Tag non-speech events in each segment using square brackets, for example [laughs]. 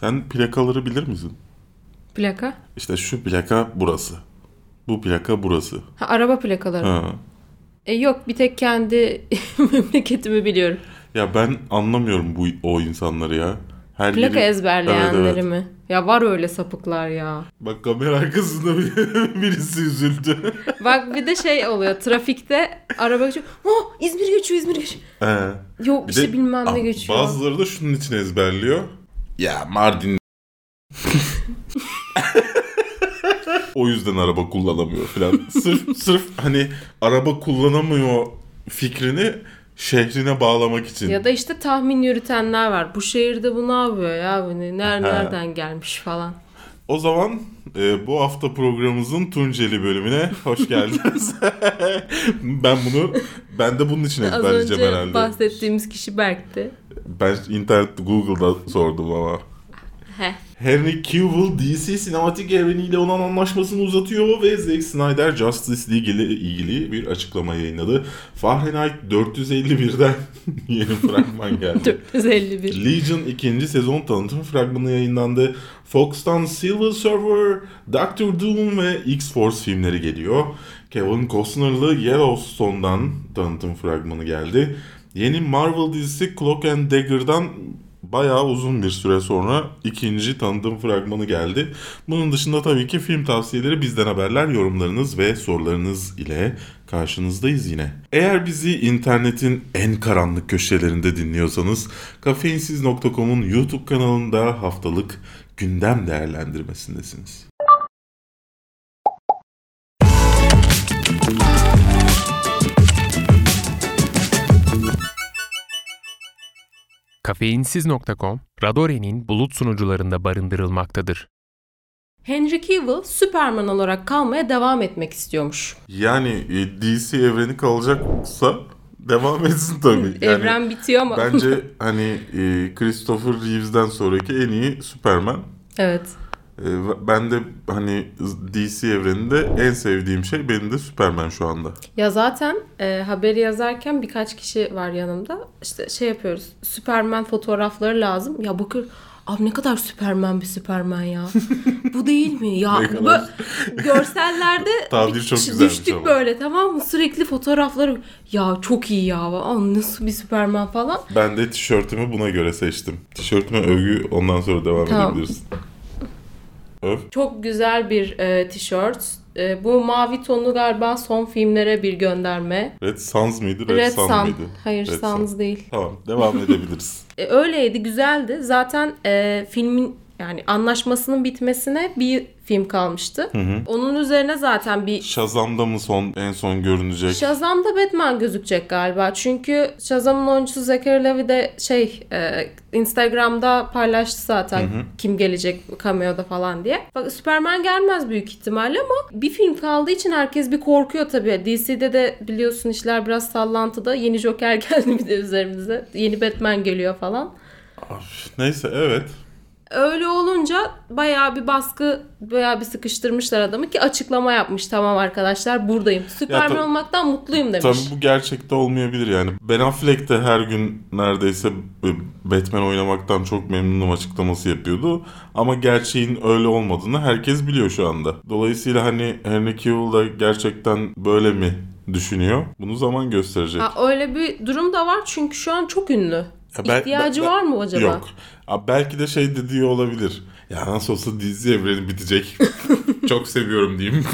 Sen plakaları bilir misin? Plaka? İşte şu plaka burası. Bu plaka burası. Ha, araba plakaları. Ha. E, yok bir tek kendi [laughs] memleketimi biliyorum. Ya ben anlamıyorum bu o insanları ya. Her Plaka yeri- ezberleyenleri Evet, evet. mi? Ya var öyle sapıklar ya. Bak kamera arkasında bir- [laughs] birisi üzüldü. Bak bir de şey oluyor trafikte araba geçiyor. Oh İzmir geçiyor İzmir geçiyor. He. Yok Bir işte de- bilmem Ah, ne geçiyor. Bazıları da şunun için ezberliyor. Ya Mardin o yüzden araba kullanamıyor falan. Sırf sırf hani araba kullanamıyor fikrini şehrine bağlamak için. Ya da işte tahmin yürütenler var. Bu şehirde bu ne yapıyor ya? Bu ne- ner- nereden gelmiş falan. O zaman e, bu hafta programımızın Tunceli bölümüne hoş geldiniz. [laughs] ben bunu ben de bunun için Az ezberleyeceğim önce herhalde. bahsettiğimiz kişi Berk'ti. Ben internette Google'da sordum ama. Heh. Henry Cavill DC sinematik evreniyle olan anlaşmasını uzatıyor ve Zack Snyder Justice League ile ilgili bir açıklama yayınladı. Fahrenheit 451'den [laughs] yeni fragman geldi. [laughs] 451. Legion 2. sezon tanıtım fragmanı yayınlandı. Fox'tan Silver Surfer, Doctor Doom ve X-Force filmleri geliyor. Kevin Costner'lı Yellowstone'dan tanıtım fragmanı geldi. Yeni Marvel dizisi Cloak and Dagger'dan bayağı uzun bir süre sonra ikinci tanıtım fragmanı geldi. Bunun dışında tabii ki film tavsiyeleri, bizden haberler, yorumlarınız ve sorularınız ile karşınızdayız yine. Eğer bizi internetin en karanlık köşelerinde dinliyorsanız kafeinsiz.com'un YouTube kanalında haftalık gündem değerlendirmesindesiniz. Kafeinsiz.com, Radore'nin bulut sunucularında barındırılmaktadır. Henry Cavill Superman olarak kalmaya devam etmek istiyormuş. Yani e, DC evreni kalacaksa devam etsin tabii. [laughs] Yani Evren bitiyor ama. bence [laughs] hani e, Christopher Reeves'den sonraki en iyi Superman. evet. E, ben de hani DC evreninde en sevdiğim şey benim de Superman şu anda. Ya zaten e, haberi yazarken birkaç kişi var yanımda. İşte şey yapıyoruz. Superman fotoğrafları lazım. Ya bakır Abi ne kadar Superman bir Superman ya. [laughs] Bu değil mi? Ya bu görsellerde [laughs] Tabir çok düştük ama. böyle tamam mı? Sürekli fotoğrafları ya çok iyi ya. Aa, nasıl bir Superman falan. Ben de tişörtümü buna göre seçtim. Tişörtüme övgü ondan sonra devam Tamam. edebilirsin. Öv. Çok güzel bir e, tişört. E, bu mavi tonu galiba son filmlere bir gönderme. Red Suns mıydı? Red, Red Sun, Sun. mıydı? Hayır Red Suns değil. Tamam devam [laughs] edebiliriz. E, öyleydi, güzeldi. Zaten e, filmin yani anlaşmasının bitmesine bir film kalmıştı. Onun üzerine zaten bir Shazam'da mı son en son görünecek? Shazam'da Batman gözükecek galiba. Çünkü Shazam'ın oyuncusu Zachary Levi de şey e, Instagram'da paylaştı zaten kim gelecek cameo'da falan diye. Bak Superman gelmez büyük ihtimalle ama bir film kaldığı için herkes bir korkuyor tabii. DC'de de biliyorsun işler biraz sallantıda. Yeni Joker [laughs] geldi bir de üzerimize. Yeni Batman geliyor falan. Neyse evet. Öyle olunca bayağı bir baskı, bayağı bir sıkıştırmışlar adamı ki açıklama yapmış. Tamam arkadaşlar buradayım. Superman tabii- olmaktan mutluyum demiş. Tabii bu gerçekte olmayabilir yani. Ben Affleck de her gün neredeyse Batman oynamaktan çok memnunum açıklaması yapıyordu. Ama gerçeğin öyle olmadığını herkes biliyor şu anda. Dolayısıyla hani Henry Cavill da gerçekten böyle mi düşünüyor? Bunu zaman gösterecek. Ha, öyle bir durum da var çünkü şu an çok ünlü. Ya ben- İhtiyacı ben- ben- var mı acaba? Yok. Abi belki de şey dediği olabilir. Ya nasıl olsa dizi evreni bitecek. [laughs] çok seviyorum diyeyim.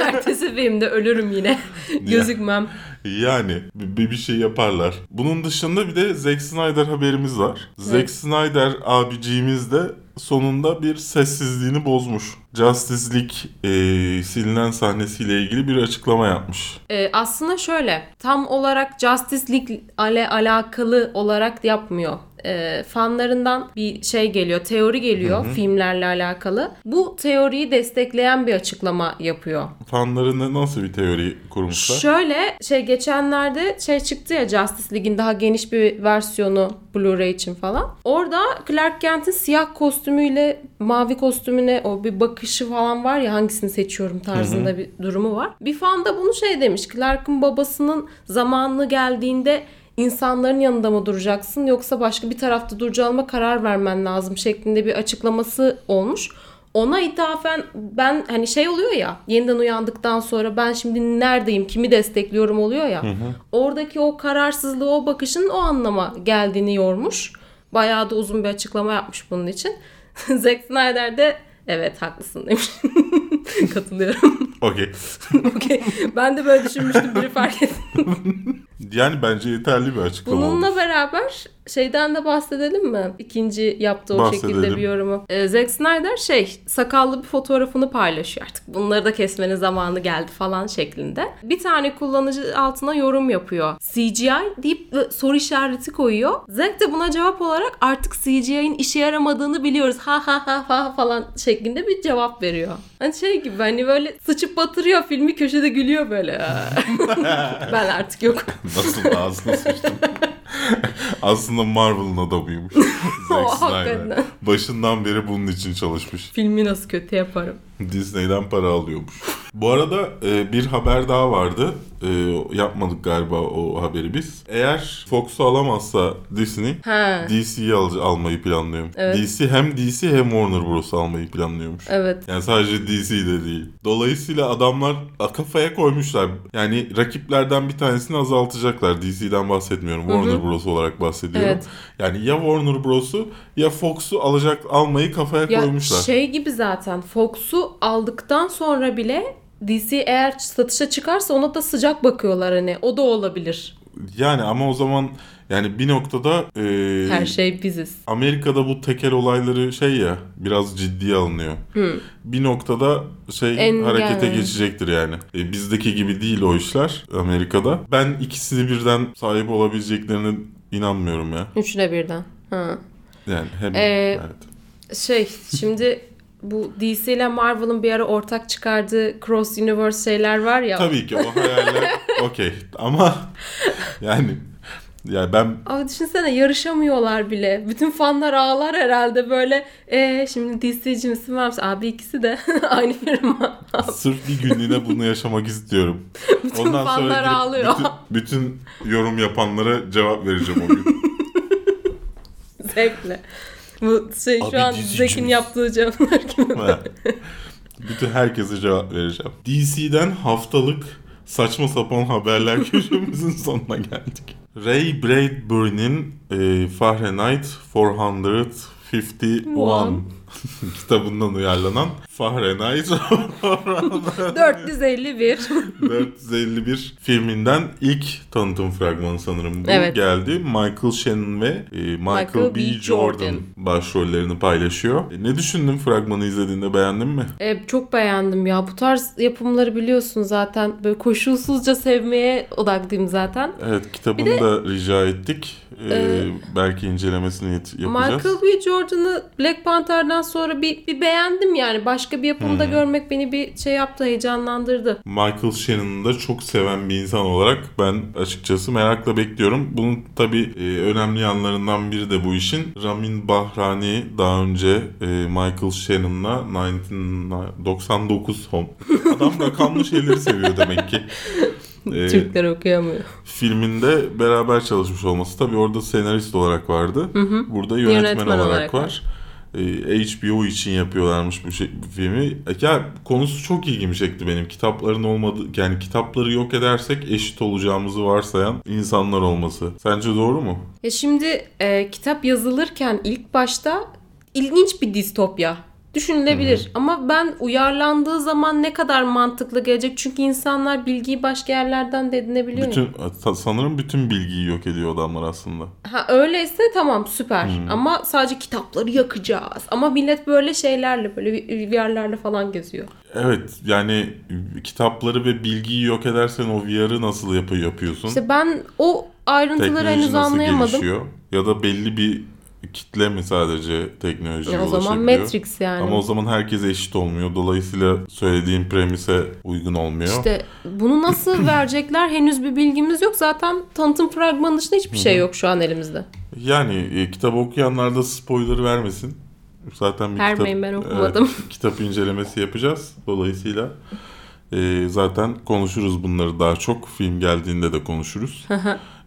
Ertesi filmde ölürüm yine. Gözükmem. Yani bir, bir şey yaparlar. Bunun dışında bir de Zack Snyder haberimiz var. Zack Snyder abiciğimiz de sonunda bir sessizliğini bozmuş. Justice League e, silinen sahnesiyle ilgili bir açıklama yapmış. Ee, aslında şöyle tam olarak Justice League ile alakalı olarak yapmıyor. Ee, fanlarından bir şey geliyor, teori geliyor filmlerle alakalı. Bu teoriyi destekleyen bir açıklama yapıyor. Fanlarına nasıl bir teori kurmuşlar? Şöyle şey geçenlerde şey çıktı ya Justice League'in daha geniş bir versiyonu Blu-ray için falan. Orada Clark Kent'in siyah kostümüyle mavi kostümüne o bir bakışı falan var ya hangisini seçiyorum tarzında bir durumu var. Bir fan da bunu şey demiş Clark'ın babasının zamanı geldiğinde insanların yanında mı duracaksın yoksa başka bir tarafta duracağıma karar vermen lazım şeklinde bir açıklaması olmuş. Ona ithafen ben hani şey oluyor ya yeniden uyandıktan sonra ben şimdi neredeyim kimi destekliyorum oluyor ya. Oradaki o kararsızlığı o bakışın o anlama geldiğini yormuş. Bayağı da uzun bir açıklama yapmış bunun için. [laughs] Zack Snyder de evet haklısın demiş. [laughs] Katılıyorum. Okey. [laughs] Okey. Ben de böyle düşünmüştüm biri fark [laughs] etti. Yani bence yeterli bir açıklama Bununla oldu. beraber şeyden de bahsedelim mi? İkinci yaptığı o şekilde bir yorumu. Ee, Zack Snyder şey sakallı bir fotoğrafını paylaşıyor artık. Bunları da kesmenin zamanı geldi falan şeklinde. Bir tane kullanıcı altına yorum yapıyor. CGI deyip soru işareti koyuyor. Zack de buna cevap olarak artık CGI'nin işe yaramadığını biliyoruz. Ha ha ha ha falan şeklinde bir cevap veriyor. Hani şey gibi hani böyle sıçıp batırıyor filmi köşede gülüyor böyle. [laughs] ben artık yok. Nasıl da ağzına sıçtım. [laughs] Aslında Marvel'ın adamıymış. [laughs] Zack Snyder. hakikaten. Başından beri bunun için çalışmış. Filmi nasıl kötü yaparım. [laughs] Disney'den para alıyormuş. Bu arada e, bir haber daha vardı. E, yapmadık galiba o haberi biz. Eğer Fox'u alamazsa Disney Ha. DC'yi al- almayı planlıyormuş. Evet. DC hem DC hem Warner Bros almayı planlıyormuş. Evet. Yani sadece DC de değil. Dolayısıyla adamlar kafaya koymuşlar. Yani rakiplerden bir tanesini azaltacaklar. DC'den bahsetmiyorum. Warner Bros olarak bahsediyorum. Evet. Yani ya Warner Bros'u ya Fox'u alacak almayı kafaya Ya koymuşlar. şey gibi zaten Fox'u aldıktan sonra bile DC eğer satışa çıkarsa ona da sıcak bakıyorlar hani. O da olabilir. Yani ama o zaman yani bir noktada e, Her şey biziz. Amerika'da bu tekel olayları şey ya biraz ciddiye alınıyor. Bir noktada şey En- harekete yani. geçecektir yani. E, bizdeki gibi değil o işler Amerika'da. Ben ikisini birden sahip olabileceklerine inanmıyorum ya. Üçüne birden. Ha. Yani hem Ee, evet. Şey şimdi bu DC ile Marvel'ın bir ara ortak çıkardığı cross universe şeyler var ya. Tabii ki o hayaller [laughs] okey ama yani yani ben Abi düşünsene yarışamıyorlar bile. Bütün fanlar ağlar herhalde böyle. E şimdi DC'ci misin var mısın? Abi ikisi de [laughs] aynı firma. sırf bir günlüğüne bunu yaşamak istiyorum. [laughs] Bütün fanlar gidip ağlıyor. Bütün, bütün yorum yapanlara cevap vereceğim o gün. Zevkle. Bu şey Abi şu an DC'ci Zek'in misin? yaptığı cevaplar gibi. [laughs] Bütün herkese cevap vereceğim. DC'den haftalık saçma sapan haberler [laughs] köşemizin sonuna geldik. Ray Bradbury'nin e, Fahrenheit 451 [laughs] kitabından uyarlanan Fahrenheit 451. 451 [laughs] filminden ilk tanıtım fragmanı sanırım bu Evet. geldi. Michael Shannon ve e, Michael, Michael B. Jordan, Jordan. başrollerini paylaşıyor. E, ne düşündün fragmanı izlediğinde beğendin mi? E, çok beğendim ya. Bu tarz yapımları biliyorsun zaten. Böyle koşulsuzca sevmeye odaklıyım zaten. Evet kitabını Bir de- da rica ettik. E, Ee, belki incelemesini yapacağız. Michael B. Jordan'ı Black Panther'dan sonra bir, bir beğendim yani. Başka bir yapımda Hmm. görmek beni bir şey yaptı, heyecanlandırdı. Michael Shannon'ı da çok seven bir insan olarak ben açıkçası merakla bekliyorum. Bunun tabii e, önemli yanlarından biri de bu işin. Ramin Bahrani daha önce e, Michael Shannon'la 1999 home. [laughs] Adam rakamlı şeyleri seviyor demek ki. [laughs] E, Türkler okuyamıyor. filminde beraber çalışmış olması. Tabii orada senarist olarak vardı. Burada yönetmen, Yönetmen olarak, olarak var. Ee, HBO için yapıyorlarmış bu, şey, bu filmi. Ya konusu çok ilgimi çekti benim. Kitapların olmadığı yani kitapları yok edersek eşit olacağımızı varsayan insanlar olması. Sence doğru mu? Ya şimdi e, kitap yazılırken ilk başta ilginç bir distopya düşünülebilir. Ama ben uyarlandığı zaman ne kadar mantıklı gelecek? Çünkü insanlar bilgiyi başka yerlerden de edinebiliyor. ya. Bütün ta- sanırım bütün bilgiyi yok ediyor adamlar aslında. Ha öyleyse tamam süper. Ama sadece kitapları yakacağız. Ama millet böyle şeylerle böyle VR'lerle falan geziyor. Evet yani kitapları ve bilgiyi yok edersen o VR'ı nasıl yapı yapıyorsun? İşte ben o ayrıntıları Teknoloji henüz anlayamadım. gelişiyor? Ya da belli bir kitle mi sadece teknolojiye Ya o zaman ulaşabiliyor? Matrix yani. Ama o zaman herkes eşit olmuyor. Dolayısıyla söylediğim premise uygun olmuyor. İşte bunu nasıl [clears throat] verecekler henüz bir bilgimiz yok. Zaten tanıtım fragmanı dışında hiçbir şey yok şu an elimizde. Yani e, kitap okuyanlar da spoiler vermesin. Zaten bir Vermeyin, kitap, ben okumadım. Evet, [laughs] kitap incelemesi yapacağız. Dolayısıyla e, zaten konuşuruz bunları daha çok. Film geldiğinde de konuşuruz.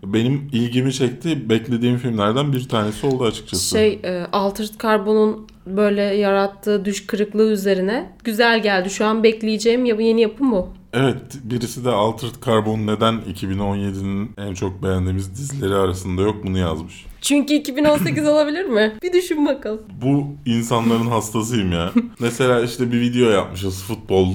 Benim ilgimi çekti. Beklediğim filmlerden bir tanesi oldu açıkçası. Şey e, Altered Carbon'un böyle yarattığı düş kırıklığı üzerine güzel geldi. Şu an bekleyeceğim ya yeni yapım bu. Evet birisi de Altered Carbon neden 2017'nin en çok beğendiğimiz dizileri arasında yok bunu yazmış. Çünkü 2018 olabilir mi? Bir düşün bakalım. Bu insanların hastasıyım ya. [laughs] Mesela işte bir video yapmışız futbol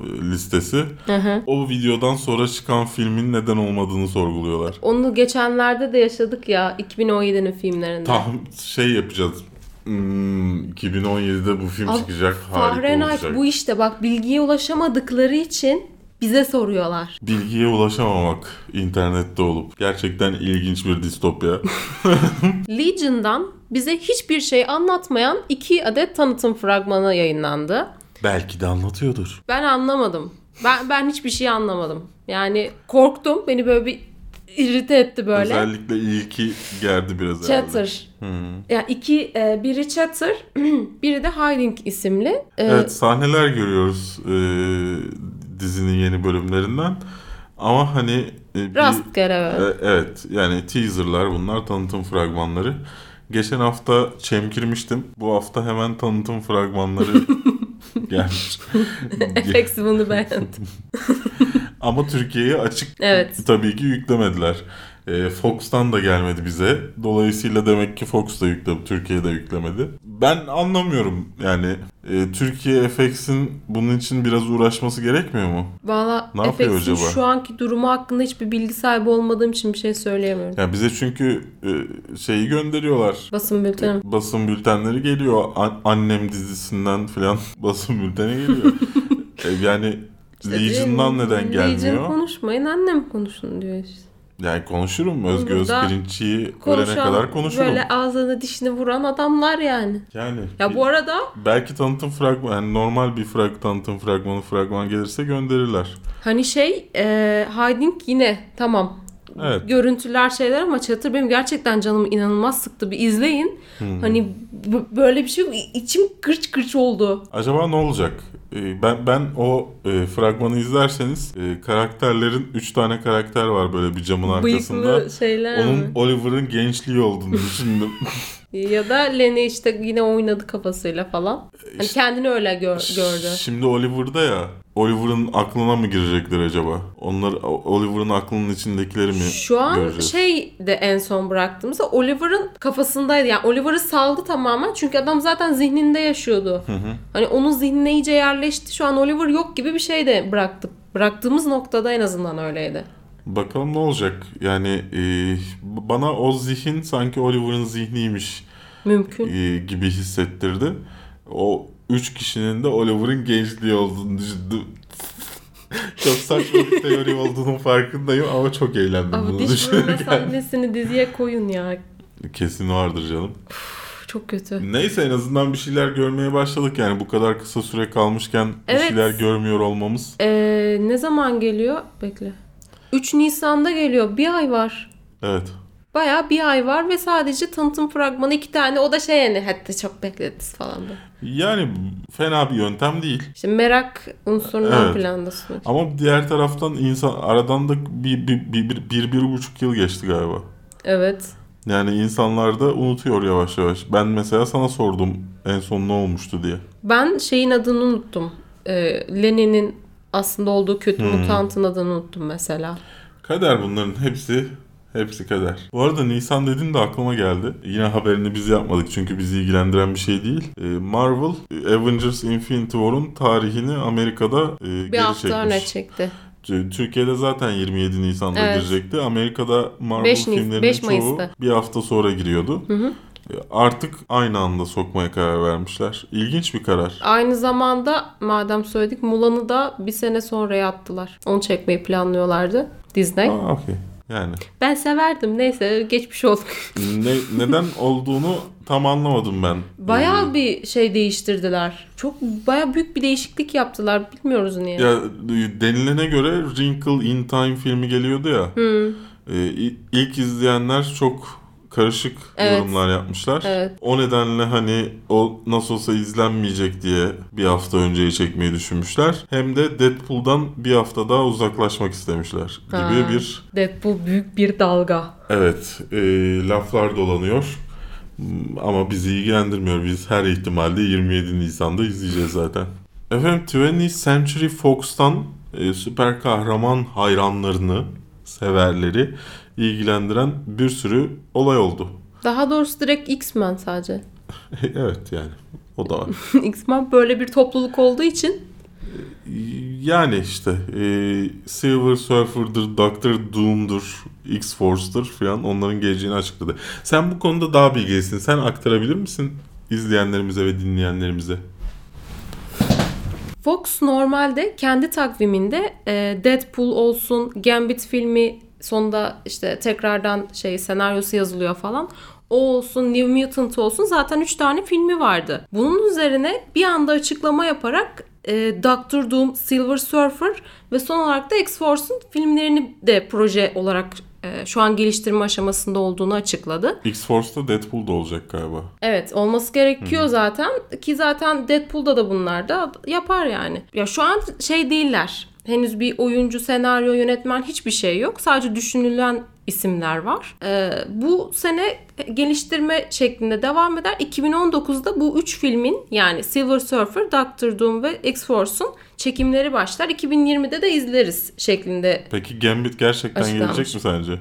listesi. Hı hı. O videodan sonra çıkan filmin neden olmadığını sorguluyorlar. Onu geçenlerde de yaşadık ya 2017'nin filmlerinde. Tam şey yapacağız. Hmm, 2017'de bu film Abi, çıkacak. Harika Fahrenheit olacak. bu işte bak bilgiye ulaşamadıkları için bize soruyorlar. Bilgiye ulaşamamak internette olup. Gerçekten ilginç bir distopya. [laughs] [laughs] Legion'dan bize hiçbir şey anlatmayan iki adet tanıtım fragmanı yayınlandı. Belki de anlatıyordur. Ben anlamadım. Ben ben hiçbir şey anlamadım. Yani korktum. Beni böyle bir irite etti böyle. Özellikle ilki gerdi biraz herhalde. Chatter. Hı. Yani iki e, biri Chatter, [clears throat] biri de Hiding isimli. E, Evet sahneler görüyoruz e, dizinin yeni bölümlerinden. Ama hani e, bir- Rastgele böyle. E, evet yani teaserlar bunlar tanıtım fragmanları. Geçen hafta çemkirmiştim. Bu hafta hemen tanıtım fragmanları [laughs] [laughs] gelmiş. [laughs] Efeksi bunu beğendim. Ama Türkiye'ye açık Evet. tabii ki yüklemediler. E, Fox'tan da gelmedi bize. Dolayısıyla demek ki Fox da yükledi, Türkiye'de yüklemedi. Ben anlamıyorum yani e, Türkiye FX'in bunun için biraz uğraşması gerekmiyor mu? Valla Ne yapıyor FX'in acaba? şu anki durumu hakkında hiçbir bilgi sahibi olmadığım için bir şey söyleyemiyorum. Ya bize çünkü e, şeyi gönderiyorlar. Basın bülteni. Basın bültenleri geliyor. An- annem dizisinden filan [laughs] basın bülteni geliyor. [laughs] E, yani Legion'dan neden Legion gelmiyor? konuşmayın annem konuşun diyor işte. Yani konuşurum. Özgür Burada Özpirinççiyi ölene kadar konuşurum. Böyle ağzını dişini vuran adamlar yani. Yani Ya bu arada belki tanıtım fragman yani normal bir frag tanıtım fragmanı fragman gelirse gönderirler. hani şey e, Hiding yine tamam. Evet. Görüntüler şeyler ama Çatır benim gerçekten canımı inanılmaz sıktı. Bir izleyin. Hmm. Hani böyle bir şey yok. içim kırç kırç oldu. Acaba ne olacak? Ee, Ben ben o e, fragmanı izlerseniz e, karakterlerin 3 tane karakter var böyle bir camın arkasında. Bıyıklı şeyler Onun mi? Oliver'ın gençliği olduğunu düşündüm. [laughs] [laughs] Ya da Lenny işte yine oynadı kafasıyla falan. Hani kendini öyle gör- gördü. Şimdi Oliver'da ya. Oliver'ın aklına mı girecekler acaba? Onlar Oliver'ın aklının içindekileri mi Şu an göreceğiz? şey de en son bıraktığımızda Oliver'ın kafasındaydı. Yani Oliver'ı saldı tamamen. Çünkü adam zaten zihninde yaşıyordu. Hani onun zihnine iyice yerleşti. Şu an Oliver yok gibi bir şey de bıraktık. Bıraktığımız noktada en azından öyleydi. Bakalım ne olacak? Yani e, bana o zihin sanki Oliver'ın zihniymiş Mümkün. e, gibi hissettirdi. O üç kişinin de Oliver'ın gençliği olduğunu düşündüm. çok saçma bir teori olduğunun farkındayım ama çok eğlendim Abi bunu düşünürken. sahnesini diziye koyun ya. Kesin vardır canım. Çok kötü. Neyse en azından bir şeyler görmeye başladık yani bu kadar kısa süre kalmışken Evet. bir şeyler görmüyor olmamız. Ee, ne zaman geliyor? Bekle. 3 Nisan'da geliyor. Bir ay var. Evet. Bayağı bir ay var ve sadece tanıtım fragmanı iki tane. O da şey yani hatta çok beklediniz falan da. Yani fena bir yöntem değil. İşte merak unsurundan Evet. plandasın. Ama diğer taraftan insan aradan da bir, bir, bir, bir, bir, bir buçuk yıl geçti galiba. Evet. Yani insanlar da unutuyor yavaş yavaş. Ben mesela sana sordum en son ne olmuştu diye. Ben şeyin adını unuttum. Ee, Lenin'in aslında olduğu kötü Hmm. mutantın adını unuttum mesela. Kader bunların hepsi hepsi kader. Bu arada Nisan dedin de aklıma geldi. Yine haberini biz yapmadık çünkü bizi ilgilendiren bir şey değil. Ee, Marvel e, Avengers Infinity War'un tarihini Amerika'da e, Bir geri hafta çekmiş. öne çekti. Türkiye'de zaten 27 Nisan'da Evet. girecekti. Amerika'da Marvel Beş Nis- filmlerinin beş çoğu Mayıs'ta. bir hafta sonra giriyordu. hı. E, Artık aynı anda sokmaya karar vermişler. İlginç bir karar. Aynı zamanda madem söyledik Mulan'ı da bir sene sonraya attılar. Onu çekmeyi planlıyorlardı Disney. Aa, okey. Yani Ben severdim. Neyse geçmiş olduk. [laughs] ne, neden olduğunu tam anlamadım ben. Bayağı bir şey değiştirdiler. Çok bayağı büyük bir değişiklik yaptılar. Bilmiyoruz niye. Ya denilene göre Wrinkle in Time filmi geliyordu ya. Hmm. E, ilk izleyenler çok karışık Evet. yorumlar yapmışlar. Evet. O nedenle hani o nasıl olsa izlenmeyecek diye bir hafta önceye çekmeyi düşünmüşler. Hem de Deadpool'dan bir hafta daha uzaklaşmak istemişler gibi Ha. bir Deadpool büyük bir dalga. evet e, laflar dolanıyor. Ama bizi ilgilendirmiyor. Biz her ihtimalle 27 Nisan'da izleyeceğiz zaten. Efendim 20th Century Fox'tan e, süper kahraman hayranlarını, severleri ilgilendiren bir sürü olay oldu. Daha doğrusu direkt X-Men sadece. [laughs] evet yani o da var. [laughs] X-Men böyle bir topluluk olduğu için Yani işte e, Silver Surfer'dır, Doctor Doom'dur, X-Force'dur falan onların geleceğini açıkladı. Sen bu konuda daha bilgilisin. Sen aktarabilir misin izleyenlerimize ve dinleyenlerimize? Fox normalde kendi takviminde e, Deadpool olsun, Gambit filmi sonunda işte tekrardan şey senaryosu yazılıyor falan. O olsun, New Mutant olsun zaten 3 tane filmi vardı. Bunun üzerine bir anda açıklama yaparak e, Doctor Doom, Silver Surfer ve son olarak da X-Force'un filmlerini de proje olarak e, şu an geliştirme aşamasında olduğunu açıkladı. X-Force'da Deadpool'da olacak galiba. Evet olması gerekiyor zaten ki zaten Deadpool'da da bunlar da yapar yani. Ya şu an şey değiller. Henüz bir oyuncu, senaryo, yönetmen hiçbir şey yok. Sadece düşünülen isimler var. Ee, bu sene geliştirme şeklinde devam eder. 2019'da bu üç filmin yani Silver Surfer, Doctor Doom ve X-Force'un çekimleri başlar. 2020'de de izleriz şeklinde. Peki Gambit gerçekten Açıklanmış. gelecek mi sence?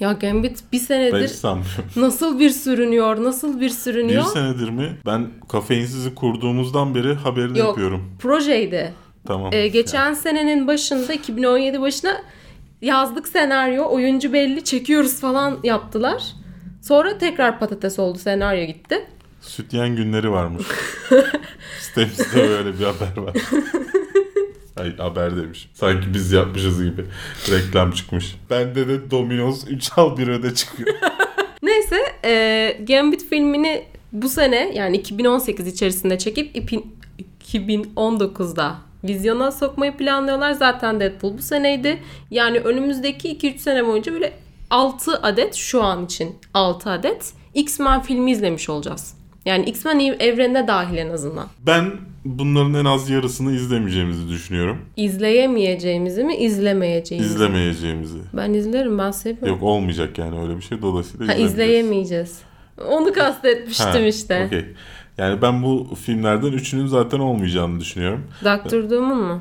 Ya Gambit bir senedir [laughs] nasıl bir sürünüyor, nasıl bir Bir sürünüyor. senedir mi? Ben kafeinsizi kurduğumuzdan beri haberini Yok. yapıyorum. Projeydi. Tamam. Ee, geçen senenin başında 2017 başına yazdık senaryo, oyuncu belli, çekiyoruz falan yaptılar. Sonra tekrar patates oldu, senaryo gitti. Sütyen günleri varmış. [laughs] Sitemizde böyle bir haber var. Ay haber demiş. Sanki biz yapmışız gibi. Reklam çıkmış. Bende de Domino's 3 al 1 öde çıkıyor. [laughs] Neyse, e, Gambit filmini bu sene yani 2018 içerisinde çekip ipi- 2019'da vizyona sokmayı planlıyorlar. Zaten Deadpool bu seneydi. Yani önümüzdeki 2-3 sene boyunca böyle 6 adet şu an için 6 adet X-Men filmi izlemiş olacağız. Yani X-Men evrenine dahil en azından. Ben bunların en az yarısını izlemeyeceğimizi düşünüyorum. İzleyemeyeceğimizi mi izlemeyeceğimizi? İzlemeyeceğimizi. Ben izlerim ben seviyorum. Yok olmayacak yani öyle bir şey. Dolayısıyla ha, izleyemeyeceğiz. Onu kastetmiştim Ha, işte. okey. Yani ben bu filmlerden üçünün zaten olmayacağını düşünüyorum. Doctor Doom'un mu?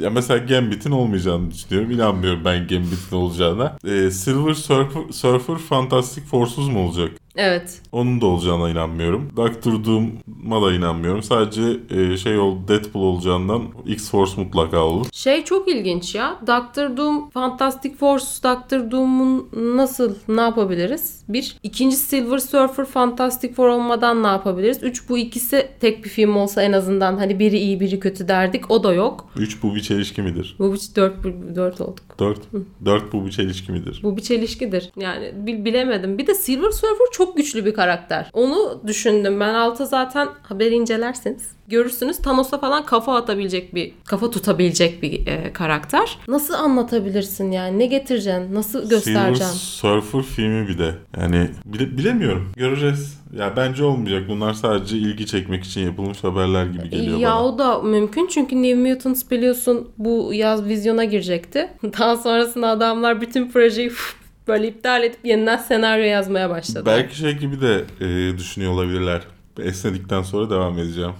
Ya mesela Gambit'in olmayacağını düşünüyorum. İnanmıyorum ben Gambit'in olacağına. Ee, Silver Surfer, Surfer Fantastic Forces mu olacak? Evet. Onun da olacağına inanmıyorum. Doctor Doom'a da inanmıyorum. Sadece e, şey ol Deadpool olacağından X-Force mutlaka olur. Şey çok ilginç ya. Doctor Doom, Fantastic Force, Doctor Doom'un nasıl, ne yapabiliriz? Bir. İkinci Silver Surfer, Fantastic Four olmadan ne yapabiliriz? Üç, bu ikisi tek bir film olsa en azından hani biri iyi biri kötü derdik. O da yok. 3 bu bir çelişki midir? Bu bir dört, dört olduk. 4 4 bu bir çelişki midir? Bu bir çelişkidir. Yani bil- bilemedim. Bir de Silver Surfer çok güçlü bir karakter. Onu düşündüm. Ben alta zaten haberi incelerseniz görürsünüz. Thanos'a falan kafa atabilecek bir, kafa tutabilecek bir e, karakter. Nasıl anlatabilirsin yani? Ne getireceksin? Nasıl Silver göstereceksin? Surfer filmi bir de. Yani bile- bilemiyorum. Göreceğiz. Ya bence olmayacak. Bunlar sadece ilgi çekmek için yapılmış haberler gibi geliyor ya bana. o da mümkün çünkü New Mutants biliyorsun bu yaz vizyona girecekti. [laughs] Daha sonrasında adamlar bütün projeyi [laughs] böyle iptal edip yeniden senaryo yazmaya başladı. Belki şey gibi de e, düşünüyor olabilirler. Esnedikten sonra devam edeceğim.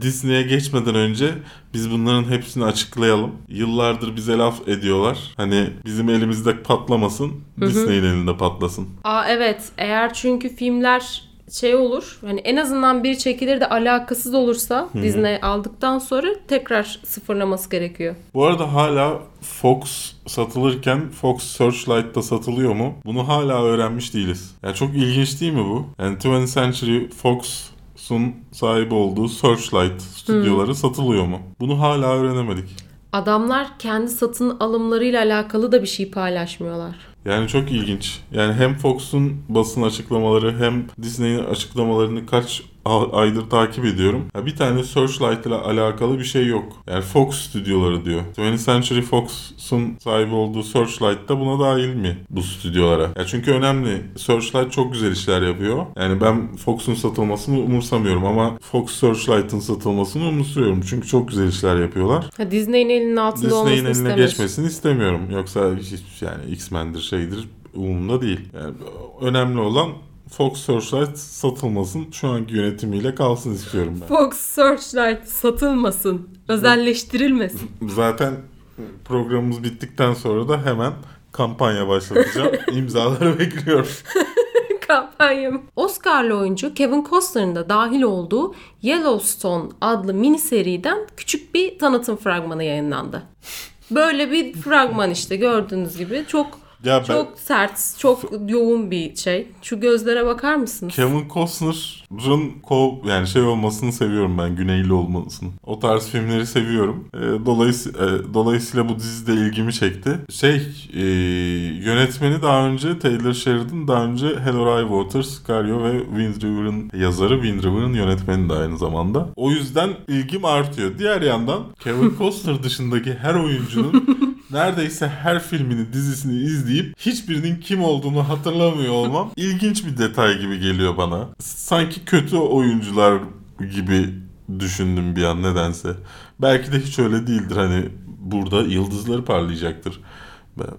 Disney'e geçmeden önce biz bunların hepsini açıklayalım. Yıllardır bize laf ediyorlar. Hani bizim elimizde patlamasın, Disney'in elinde patlasın. Aa evet eğer çünkü filmler şey olur hani en azından bir çekilir de alakasız olursa Disney aldıktan sonra tekrar sıfırlaması gerekiyor. Bu arada hala Fox satılırken Fox Searchlight'ta satılıyor mu? Bunu hala öğrenmiş değiliz. Yani çok ilginç değil mi bu? Yani 20th Century Fox'un sahibi olduğu Searchlight stüdyoları satılıyor mu? Bunu hala öğrenemedik. Adamlar kendi satın alımlarıyla alakalı da bir şey paylaşmıyorlar. Yani çok ilginç. Yani hem Fox'un basın açıklamaları hem Disney'in açıklamalarını kaç aydır takip ediyorum. Ya bir tane Searchlight ile alakalı bir şey yok. Yani Fox stüdyoları diyor. 20th Century Fox'un sahibi olduğu Searchlight da buna dahil mi bu stüdyolara? Ya çünkü önemli. Searchlight çok güzel işler yapıyor. Yani ben Fox'un satılmasını umursamıyorum ama Fox Searchlight'ın satılmasını umursuyorum. Çünkü çok güzel işler yapıyorlar. Ha, Disney'in elinin altında Disney'in olmasını eline istemiyorsun. geçmesini istemiyorum. Yoksa yani X-Men'dir şeydir umurumda değil. Yani önemli olan Fox Searchlight satılmasın. Şu anki yönetimiyle kalsın istiyorum ben. Fox Searchlight satılmasın, özelleştirilmesin. Zaten programımız bittikten sonra da hemen kampanya başlatacağım. [laughs] İmzaları bekliyorum. [laughs] Kampanyam. Oscar'lı oyuncu Kevin Costner'ın da dahil olduğu Yellowstone adlı mini seriden küçük bir tanıtım fragmanı yayınlandı. Böyle bir fragman işte gördüğünüz gibi çok Ya ben çok sert, çok yoğun bir şey. Şu gözlere bakar mısınız? Kevin Costner'ın ko yani şey olmasını seviyorum ben Güneyli olmasını. O tarz filmleri seviyorum. E, dolayısıyla, e, dolayısıyla bu dizi de ilgimi çekti. Şey e, yönetmeni daha önce Taylor Sheridan daha önce Hell or High Water, Sicario ve Wind River'ın yazarı Wind River'ın yönetmeni de aynı zamanda. O yüzden ilgim artıyor. Diğer yandan Kevin Costner dışındaki her oyuncunun [laughs] neredeyse her filmini, dizisini izleyip hiçbirinin kim olduğunu hatırlamıyor olmam [laughs] ilginç bir detay gibi geliyor bana. Sanki kötü oyuncular gibi düşündüm bir an nedense. Belki de hiç öyle değildir. Hani burada yıldızları parlayacaktır.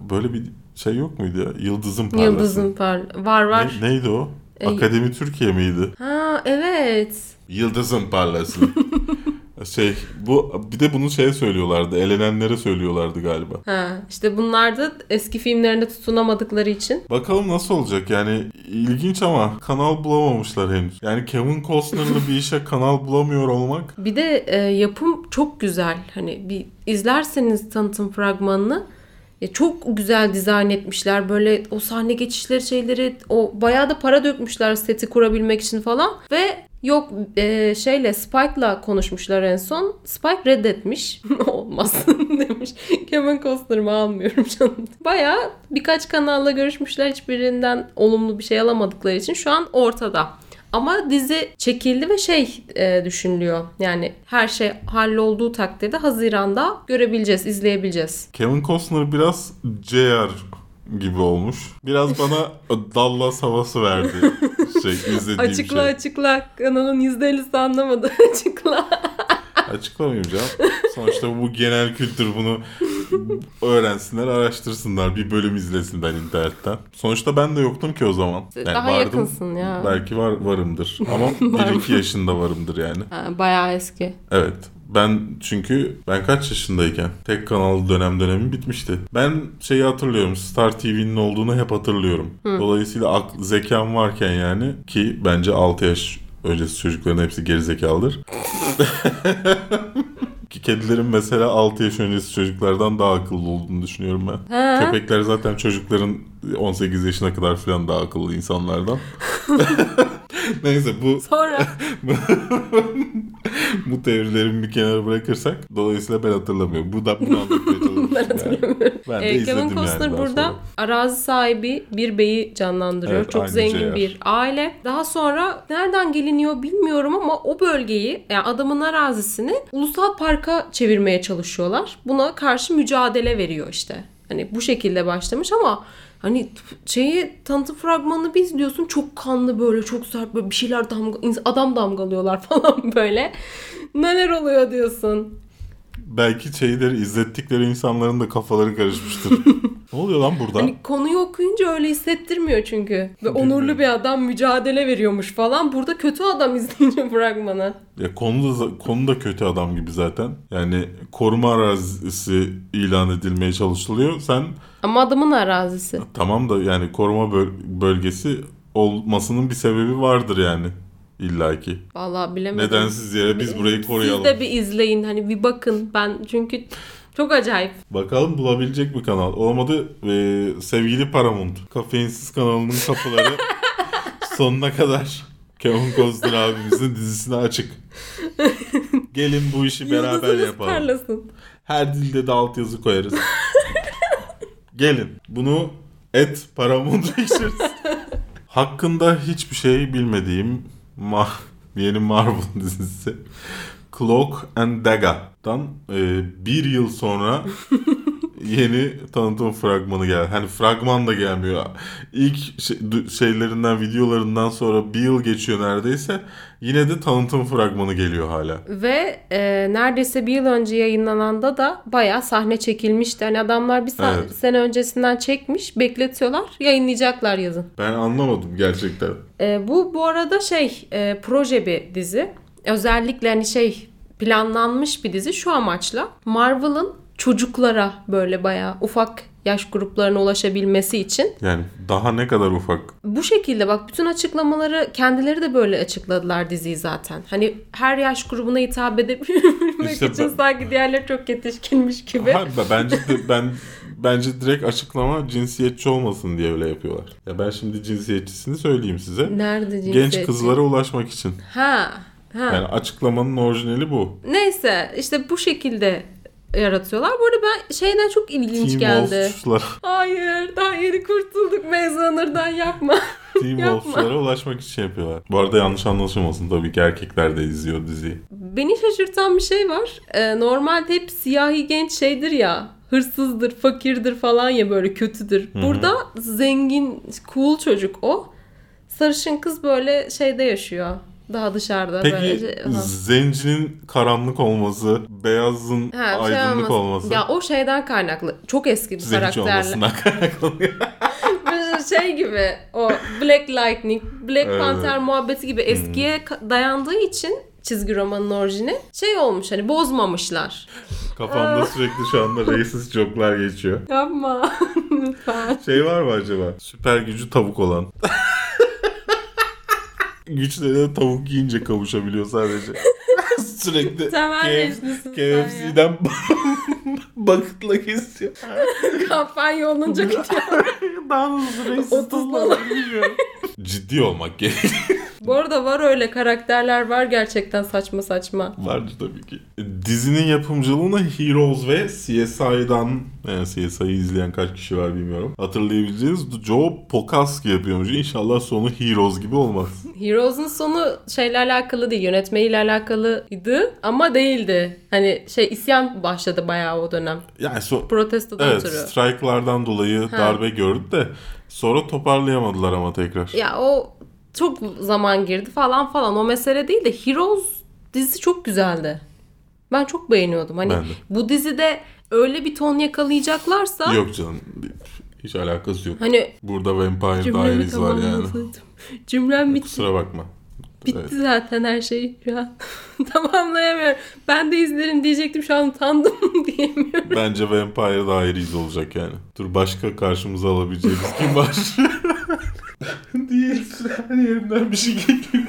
Böyle bir şey yok muydu ya? Yıldızın parlası. Yıldızın par var var. Ne- neydi o? Akademi Türkiye miydi? Ha evet. Yıldızın parlası. [laughs] şey bu bir de bunu şey söylüyorlardı. Elenenlere söylüyorlardı galiba. Ha işte bunlar da eski filmlerinde tutunamadıkları için. Bakalım nasıl olacak yani ilginç ama kanal bulamamışlar henüz. Yani Kevin Costner'lı bir işe kanal bulamıyor olmak [laughs] Bir de e, yapım çok güzel. Hani bir izlerseniz tanıtım fragmanını ya çok güzel dizayn etmişler. Böyle o sahne geçişleri şeyleri o bayağı da para dökmüşler seti kurabilmek için falan ve Yok e, şeyle Spike'la konuşmuşlar en son. Spike reddetmiş. [laughs] Olmaz [laughs] demiş. Kevin Costner'ımı almıyorum canım. Bayağı birkaç kanalla görüşmüşler. Hiçbirinden olumlu bir şey alamadıkları için şu an ortada. Ama dizi çekildi ve şey e, düşünülüyor. Yani her şey hallolduğu takdirde Haziran'da görebileceğiz, izleyebileceğiz. Kevin Costner biraz JR gibi olmuş. Biraz bana Dallas havası verdi. [laughs] Şey izlediğim Açıkla şey. açıkla. Kanalın %50'si anlamadı. [laughs] açıkla. Açıklamayayım canım. Sonuçta bu genel kültür bunu öğrensinler, araştırsınlar. Bir bölüm izlesinler internetten. Sonuçta ben de yoktum ki o zaman. Daha yakınsın ya. Belki var varımdır. Ama [laughs] 1-2 yaşında varımdır yani. Ha, bayağı eski. Evet. Ben çünkü ben kaç yaşındayken tek kanal dönem dönemi bitmişti. Ben şeyi hatırlıyorum. Star TV'nin olduğunu hep hatırlıyorum. Dolayısıyla ak- zekam varken yani ki bence 6 yaş öncesi çocukların hepsi gerizekalıdır. [laughs] ki kedilerin mesela 6 yaş öncesi çocuklardan daha akıllı olduğunu düşünüyorum ben. Ha. Köpekler zaten çocukların 18 yaşına kadar falan daha akıllı insanlardan. [laughs] [laughs] Neyse bu Sonra [laughs] [laughs] bu teorilerimi bir kenara bırakırsak dolayısıyla ben hatırlamıyorum. Bu da bunu anlatmaya çalışmışım. yani. Ben de e, izledim Kevin Costner yani burada sonra. arazi sahibi bir beyi canlandırıyor. Evet, Çok zengin JR. bir aile. Daha sonra nereden geliniyor bilmiyorum ama o bölgeyi yani adamın arazisini ulusal parka çevirmeye çalışıyorlar. Buna karşı mücadele veriyor işte. Hani bu şekilde başlamış ama hani şeyi tanıtım fragmanını bir izliyorsun çok kanlı böyle çok sert böyle bir şeyler damga adam damgalıyorlar [laughs] falan böyle. Neler oluyor diyorsun. Belki şeyleri izlettikleri insanların da kafaları karışmıştır. [laughs] ne oluyor lan burada? Hani konuyu okuyunca öyle hissettirmiyor çünkü. Ve onurlu bir adam mücadele veriyormuş falan. Burada kötü adam [laughs] izleyince fragmanı. Ya konu da, konu da kötü adam gibi zaten. Yani koruma arazisi ilan edilmeye çalışılıyor. Sen Ama adamın arazisi. tamam da yani koruma böl- bölgesi olmasının bir sebebi vardır yani illaki. Vallahi bilemedim. Nedensiz yere biz burayı koruyalım. Siz de bir izleyin. Hani bir bakın. Ben çünkü çok acayip. Bakalım bulabilecek bir kanal. Olmadı e, sevgili Paramount. Kafeinsiz kanalının kapıları [laughs] sonuna kadar Kevin Costner abimizin dizisine açık. Gelin bu işi beraber Yıldızınız yapalım. parlasın. Her dilde de altyazı koyarız. [laughs] Gelin bunu et Paramount Pictures. [laughs] Hakkında hiçbir şey bilmediğim ma Yeni Marvel dizisi. Cloak and Dagga'dan e, bir yıl sonra [laughs] yeni tanıtım fragmanı geldi. Hani fragman da gelmiyor. İlk şey- şeylerinden, videolarından sonra bir yıl geçiyor neredeyse. Yine de tanıtım fragmanı geliyor hala. Ve e, neredeyse bir yıl önce yayınlananda da bayağı sahne çekilmişti. Hani adamlar bir sa- Evet. sene öncesinden çekmiş, bekletiyorlar, yayınlayacaklar yazın. Ben anlamadım gerçekten. E, bu bu arada şey e, proje bir dizi. Özellikle hani şey planlanmış bir dizi şu amaçla. Marvel'ın çocuklara böyle bayağı ufak yaş gruplarına ulaşabilmesi için Yani daha ne kadar ufak. bu şekilde bak bütün açıklamaları kendileri de böyle açıkladılar diziyi zaten. Hani her yaş grubuna hitap edebilmek İşte için ben- sanki diğerleri çok yetişkinmiş gibi. Be- bence de ben bence direkt açıklama cinsiyetçi olmasın diye öyle yapıyorlar. Ya ben şimdi cinsiyetçisini söyleyeyim size. Nerede cinsiyetçi? Genç kızlara ulaşmak için. Ha. Ha. Yani açıklamanın orijinali bu. Neyse işte bu şekilde yaratıyorlar. Bu arada ben şeyden çok ilginç Team geldi. Wolf'çulara, Hayır daha yeni kurtulduk Mezanır'dan yapma. [laughs] Team Yapma. Wolf'çulara ulaşmak için yapıyorlar. Bu arada yanlış anlaşılmasın tabii ki erkekler de izliyor diziyi. Beni şaşırtan bir şey var. Ee, normalde hep siyahi genç şeydir ya. Hırsızdır, fakirdir falan ya böyle kötüdür. Burada zengin, cool çocuk o. Sarışın kız böyle şeyde yaşıyor. Daha dışarıda böyle. Peki şey- Aha. zencinin karanlık olması, beyazın Ha, şey aydınlık olmaz. olması. Ya o şeyden kaynaklı. Çok eski bir zenci karakterle. olmasından kaynaklanıyor. [laughs] Böyle şey gibi o Black Lightning, Black Evet. Panther muhabbeti gibi eskiye ka- dayandığı için çizgi romanın orijini şey olmuş hani bozmamışlar. Kafamda sürekli şu anda racist joklar geçiyor. Yapma [laughs] lütfen. Şey var mı acaba? Süper gücü tavuk olan. Güçlerine tavuk yiyince kavuşabiliyor sadece. [laughs] Sürekli Temel KF. KFC'den [laughs] bakıtla kesiyor. Kampanya olunca gidiyor. [laughs] Daha hızlı racist. Ciddi olmak gerekiyor. Bu arada var öyle karakterler var gerçekten saçma saçma. Vardı tabii ki. Dizinin yapımcılığını Heroes ve CSI'dan yani CSI'yi izleyen kaç kişi var bilmiyorum. Hatırlayabileceğiniz Joe Pokaski yapıyormuş. İnşallah sonu Heroes gibi olmaz. Heroes'un sonu şeyle alakalı değil, yönetmeyle alakalıydı ama değildi. Hani şey isyan başladı bayağı o dönem. Yani so- Protestodan evet ötürü. strike'lardan dolayı darbe gördü de sonra toparlayamadılar ama tekrar. Ya o çok zaman girdi falan falan o mesele değil de Heroes dizisi çok güzeldi. Ben çok beğeniyordum. Hani Ben de. bu dizide öyle bir ton yakalayacaklarsa Yok canım hiç alakası yok. hani Burada Vampire Diaries var yani. Cümlem bitti. Kusura bakma. Bitti Evet. zaten her şey şu an. [laughs] Tamamlayamıyorum. Ben de izlerim diyecektim şu an utandım [laughs] diyemiyorum. Bence Vampire Diaries olacak yani. Dur başka karşımıza alabileceğimiz kim var? [laughs] [laughs] Değil. Her yerinden bir şey geliyor.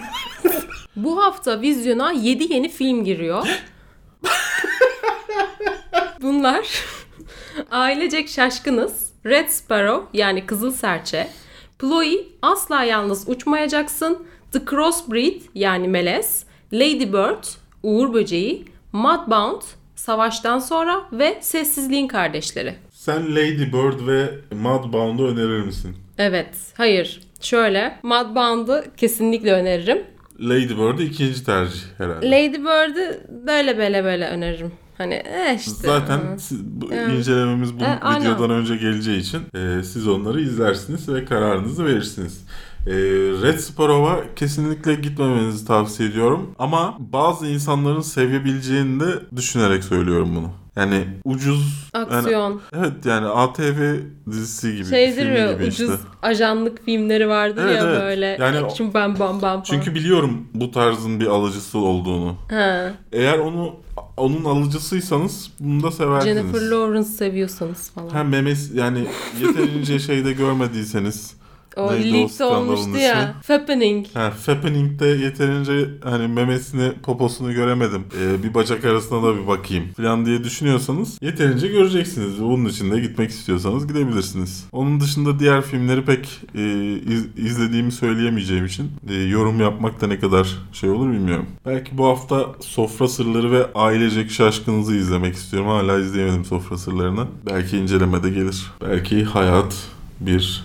Bu hafta vizyona 7 yeni film giriyor. Bunlar [laughs] Ailecek Şaşkınız, Red Sparrow yani Kızıl Serçe, Chloe Asla Yalnız Uçmayacaksın, The Crossbreed yani Melez, Lady Bird, Uğur Böceği, Mudbound, Savaştan Sonra ve Sessizliğin Kardeşleri. Sen Lady Bird ve Mudbound'u önerir misin? Evet, hayır. Şöyle, Mudbound'u kesinlikle öneririm. Lady Bird'ü ikinci tercih herhalde. Lady Bird'ü böyle böyle böyle öneririm. Hani eh işte. Zaten siz- bu Evet. incelememiz bu E, aynen. videodan önce geleceği için e, siz onları izlersiniz ve kararınızı verirsiniz. E, Red Sparrow'a kesinlikle gitmemenizi tavsiye ediyorum. Ama bazı insanların sevebileceğini de düşünerek söylüyorum bunu. Yani ucuz... yani- Aksiyon. evet yani ATV dizisi gibi. Şeydir gibi ucuz işte. ajanlık filmleri vardır Evet, ya evet. böyle. Yani action bam bam bam falan. Çünkü biliyorum bu tarzın bir alıcısı olduğunu. Ha, Eğer onu onun alıcısıysanız bunu da seversiniz. Jennifer Lawrence seviyorsanız falan. Hem memes yani yeterince [laughs] şeyde görmediyseniz o neydi skandalın olmuştu ya. Fappening. Ha, Fappening'de yeterince hani memesini, poposunu göremedim. Ee, bir bacak arasına da bir bakayım falan diye düşünüyorsanız yeterince göreceksiniz. Bunun için de gitmek istiyorsanız gidebilirsiniz. Onun dışında diğer filmleri pek e, iz- izlediğimi söyleyemeyeceğim için e, yorum yapmak da ne kadar şey olur bilmiyorum. Belki bu hafta Sofra Sırları ve Ailecek Şaşkınızı izlemek istiyorum. Hala izleyemedim Sofra Sırlarını. Belki incelemede gelir. Belki hayat bir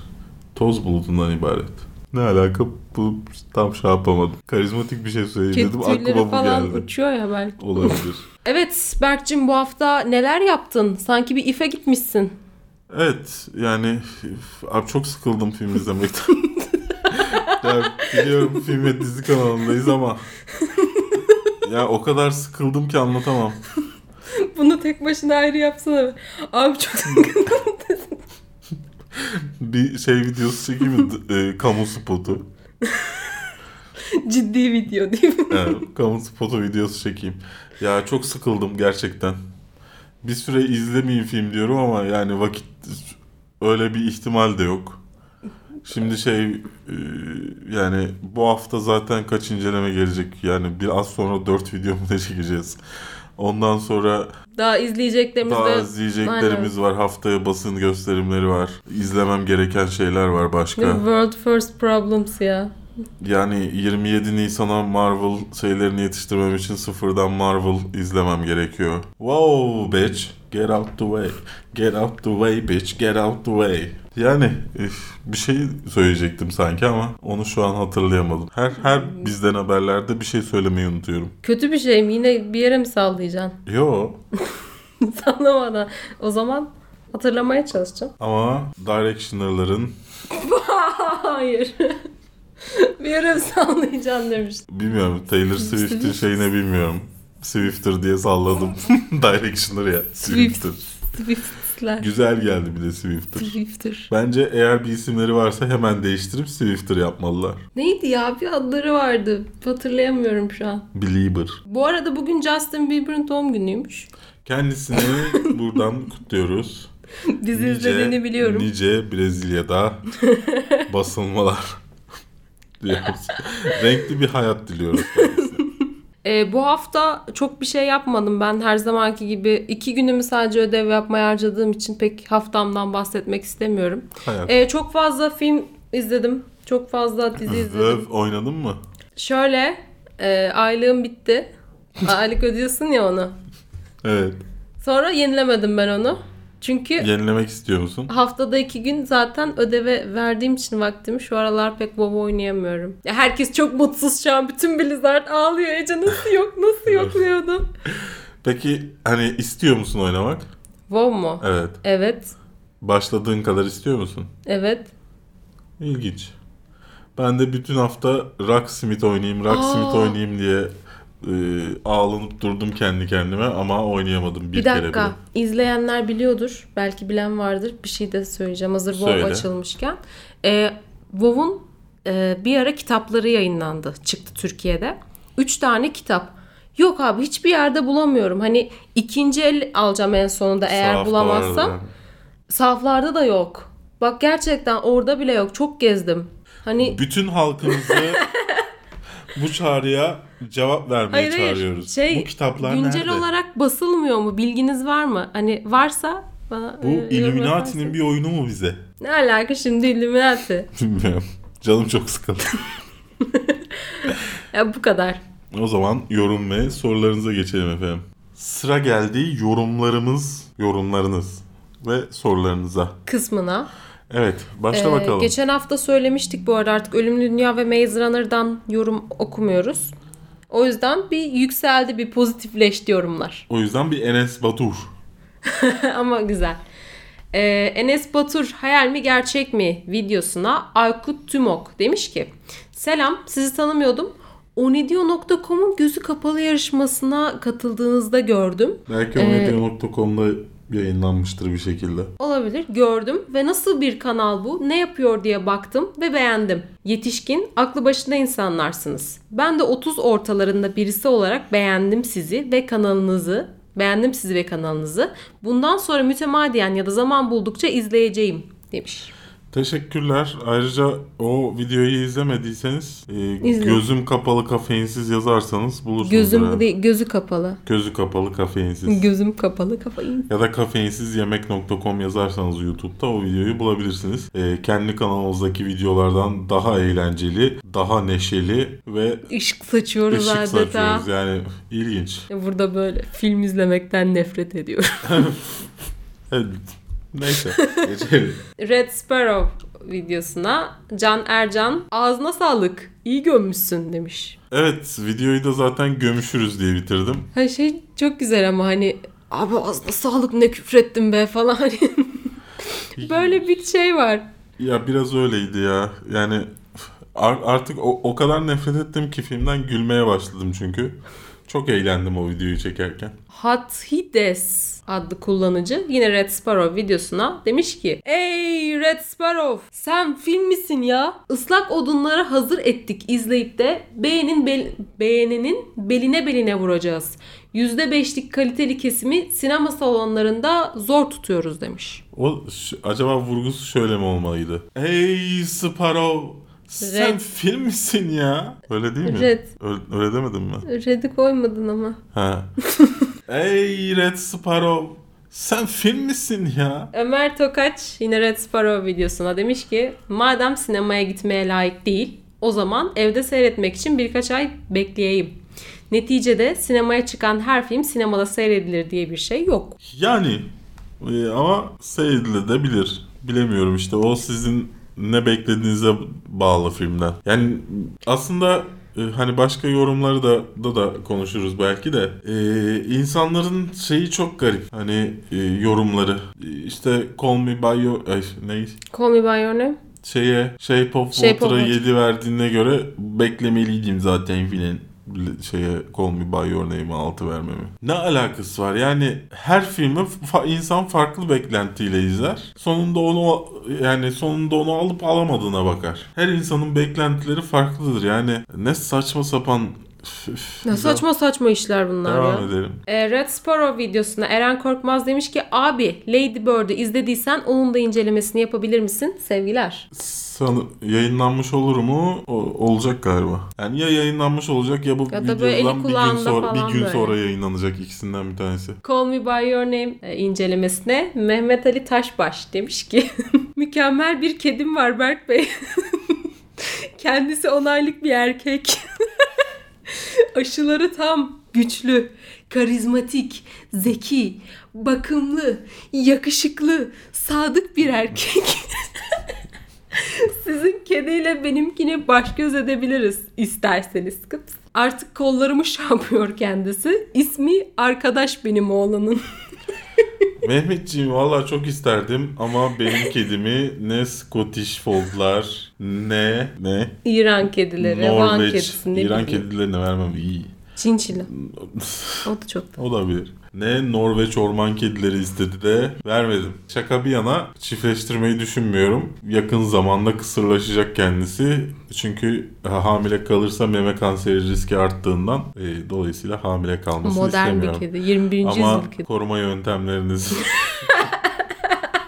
toz buludundan ibaret. Ne alaka? Bu tam şey yapamadım. Karizmatik bir şey söyleyeyim Kedi dedim. Aklıma bu falan geldi. uçuyor ya belki. Olabilir. [laughs] Evet Berk'cim bu hafta neler yaptın? Sanki bir ife gitmişsin. Evet yani abi çok sıkıldım film izlemekten. [laughs] ya biliyorum film ve dizi kanalındayız ama ya o kadar sıkıldım ki anlatamam. [laughs] Bunu tek başına ayrı yapsana. Abi çok [laughs] Bir şey videosu çekeyim mi? E, kamu spotu. [laughs] ciddi video değil mi? Evet, kamu spotu videosu çekeyim. Ya çok sıkıldım gerçekten. Bir süre izlemeyeyim film diyorum ama yani vakit öyle bir ihtimal de yok. Şimdi şey e, yani bu hafta zaten kaç inceleme gelecek yani biraz sonra 4 video mu ne çekeceğiz. Ondan sonra Daha izleyeceklerimiz daha de izleyeceklerimiz var. Haftaya basın gösterimleri var. İzlemem gereken şeyler var başka. World First Problems ya. Yani 27 Nisan'a Marvel şeylerini yetiştirmem için sıfırdan Marvel izlemem gerekiyor. Wow bitch, get out the way. Get out the way bitch, get out the way. Yani bir şey söyleyecektim sanki ama onu şu an hatırlayamadım. Her her bizden haberlerde bir şey söylemeyi unutuyorum. Kötü bir şey mi? Yine bir yere mi sallayacaksın? [laughs] Yo Sallamadan. O zaman hatırlamaya çalışacağım. ama Directioner'ların [laughs] Hayır. [laughs] bir yere mi sallayacaksın demiş. bilmiyorum Taylor Swift'in şeyine bilmiyorum. Swifter diye salladım. Directioner ya. Swifter. Swift'ler. Güzel geldi bir de Swifter. Swifter. Bence eğer bir isimleri varsa hemen değiştirip Swifter yapmalılar. Neydi ya? Bir adları vardı. Hatırlayamıyorum şu an. Belieber. Bu arada bugün Justin Bieber'ın doğum günüymüş. Kendisini [laughs] buradan kutluyoruz. Dizi izlediğini biliyorum. Nice Brezilya'da basılmalar [laughs] diyoruz. Renkli bir hayat diliyoruz. Ee, bu hafta çok bir şey yapmadım ben her zamanki gibi. iki günümü sadece ödev yapmaya harcadığım için pek haftamdan bahsetmek istemiyorum. hayat. Ee, çok fazla film izledim. Çok fazla dizi izledim. Öv oynadın mı? Şöyle e, aylığım bitti. Aylık ödüyorsun ya onu. Evet. Sonra yenilemedim ben onu. Çünkü Yenilemek istiyor musun? haftada iki gün zaten ödeve verdiğim için vaktimi şu aralar pek WoW oynayamıyorum. Ya herkes çok mutsuz şu an. Bütün Blizzard ağlıyor. Ece nasıl yok nasıl yok diyordu. Peki hani istiyor musun oynamak? WoW mu? Evet. Evet. Başladığın kadar istiyor musun? Evet. İlginç. Ben de bütün hafta Rocksmith oynayayım, Rocksmith Aa. oynayayım diye e, ağlanıp durdum kendi kendime ama oynayamadım bir, Bir, kere dakika. bile. İzleyenler biliyordur. Belki bilen vardır. Bir şey de söyleyeceğim. Hazır WoW Söyle. açılmışken. Ee, WoW'un e, bir ara kitapları yayınlandı. Çıktı Türkiye'de. Üç tane kitap. Yok abi hiçbir yerde bulamıyorum. Hani ikinci el alacağım en sonunda eğer Sahafta bulamazsam. Saflarda da yok. Bak gerçekten orada bile yok. Çok gezdim. Hani Bütün halkımızı [laughs] bu çağrıya cevap vermeye Hayır, hayır. çağırıyoruz. Şey, bu kitaplar güncel nerede? olarak basılmıyor mu? Bilginiz var mı? Hani varsa bana Bu e, Illuminati'nin bir oyunu mu bize? Ne alaka şimdi Illuminati? [laughs] Bilmiyorum. Canım çok sıkıldı. [laughs] Ya bu kadar. o zaman yorum ve sorularınıza geçelim efendim. Sıra geldi yorumlarımız, yorumlarınız ve sorularınıza. Kısmına. Evet, başla Ee, bakalım. Geçen hafta söylemiştik bu arada artık Ölümlü Dünya ve Maze Runner'dan yorum okumuyoruz. O yüzden bir yükseldi, bir pozitifleşti yorumlar. O yüzden bir Enes Batur. [laughs] Ama güzel. Ee, Enes Batur hayal mi gerçek mi videosuna Aykut Tümok demiş ki Selam sizi tanımıyordum. Onidio.com'un gözü kapalı yarışmasına katıldığınızda gördüm. Belki Ee, omedia.com'da yayınlanmıştır bir şekilde. Olabilir. Gördüm ve nasıl bir kanal bu? Ne yapıyor diye baktım ve beğendim. Yetişkin, aklı başında insanlarsınız. Ben de 30 ortalarında birisi olarak beğendim sizi ve kanalınızı. Beğendim sizi ve kanalınızı. Bundan sonra mütemadiyen ya da zaman buldukça izleyeceğim demiş. Teşekkürler. Ayrıca o videoyu izlemediyseniz e, gözüm kapalı kafeinsiz yazarsanız bulursunuz. Gözüm herhalde. değil, gözü kapalı. Gözü kapalı kafeinsiz. [laughs] Gözüm kapalı kafayı. ya da kafeinsizyemek.com yazarsanız YouTube'da o videoyu bulabilirsiniz. E, kendi kanalımızdaki videolardan daha eğlenceli, daha neşeli ve Işık saçıyoruz ışık adeta. saçıyoruz. Yani ilginç. Burada böyle film izlemekten nefret ediyorum. [laughs] Evet. Neyse [laughs] geçelim. Red Sparrow videosuna Can Ercan ağzına sağlık iyi gömmüşsün demiş. Evet videoyu da zaten gömüşürüz diye bitirdim. Ha şey çok güzel ama hani abi ağzına sağlık ne küfrettin be falan hani [laughs] böyle bir şey var. Ya biraz öyleydi ya. Yani ar- artık o, o kadar nefret ettim ki filmden gülmeye başladım çünkü. Çok eğlendim o videoyu çekerken. Hathides adlı kullanıcı yine Red Sparrow videosuna demiş ki Ey Red Sparrow sen film misin ya? Islak odunları hazır ettik izleyip de beğenin bel- beğenenin beline beline vuracağız. %5'lik kaliteli kesimi sinema salonlarında zor tutuyoruz demiş. O acaba vurgusu şöyle mi olmalıydı? Hey Sparrow sen Red. film misin ya? Öyle değil mi? Red. Öyle, öyle demedim mi? Red'i koymadın ama. Ha. [laughs] Hey Red Sparrow sen film misin ya? Ömer Tokaç yine Red Sparrow videosuna demiş ki madem sinemaya gitmeye layık değil o zaman evde seyretmek için birkaç ay bekleyeyim. Neticede sinemaya çıkan her film sinemada seyredilir diye bir şey yok. Yani e, ama seyredilebilir. Bilemiyorum işte o sizin ne beklediğinize bağlı filmden. Yani aslında e, hani başka yorumları da da, da konuşuruz belki de. E, insanların şeyi çok garip. Hani e, yorumları. E, işte Call Me By Your... Ay, ne? Call Me By Your Name. Şeye Shape of Shape of Water'a Water. 7 verdiğine göre beklemeliydim zaten filan şeye Call Me By Your Name'e 6 vermemi. Ne alakası var? Yani her filmi fa- insan farklı beklentiyle izler. Sonunda onu yani sonunda onu alıp alamadığına bakar. Her insanın beklentileri farklıdır. Yani ne saçma sapan Ne saçma saçma işler bunlar Devam ya. edelim. E, Red Sparrow videosuna Eren Korkmaz demiş ki abi Lady Bird'ü izlediysen onun da incelemesini yapabilir misin? Sevgiler. Sana yayınlanmış olur mu? O- olacak galiba. Yani ya yayınlanmış olacak ya bu Ya da böyle eli bir gün sonra bir gün böyle. sonra yayınlanacak ikisinden bir tanesi. Call Me By Your Name e, incelemesine Mehmet Ali Taşbaş demiş ki [laughs] mükemmel bir kedim var Berk Bey. [laughs] Kendisi 10 aylık bir erkek. [laughs] Aşıları tam, güçlü, karizmatik, zeki, bakımlı, yakışıklı, sadık bir erkek. [laughs] Sizin kediyle benimkini baş göz edebiliriz isterseniz. Kıps. Artık kollarımı [laughs] şampiyor kendisi. İsmi arkadaş benim oğlanın. [laughs] Mehmetciğim valla çok isterdim ama benim kedimi ne Scottish Fold'lar ne ne İran kedileri, Van Norveç kedisi ne İran kedilerine vermem iyi. Çinçili. O da çok Olabilir. Ne Norveç orman kedileri istedi de vermedim. Şaka bir yana çiftleştirmeyi düşünmüyorum. Yakın zamanda kısırlaşacak kendisi. Çünkü hamile kalırsa meme kanseri riski arttığından e, dolayısıyla hamile kalmasını modern bir istemiyorum. kedi. 21. Ama yüzyıl kedi. koruma yöntemleriniz [laughs]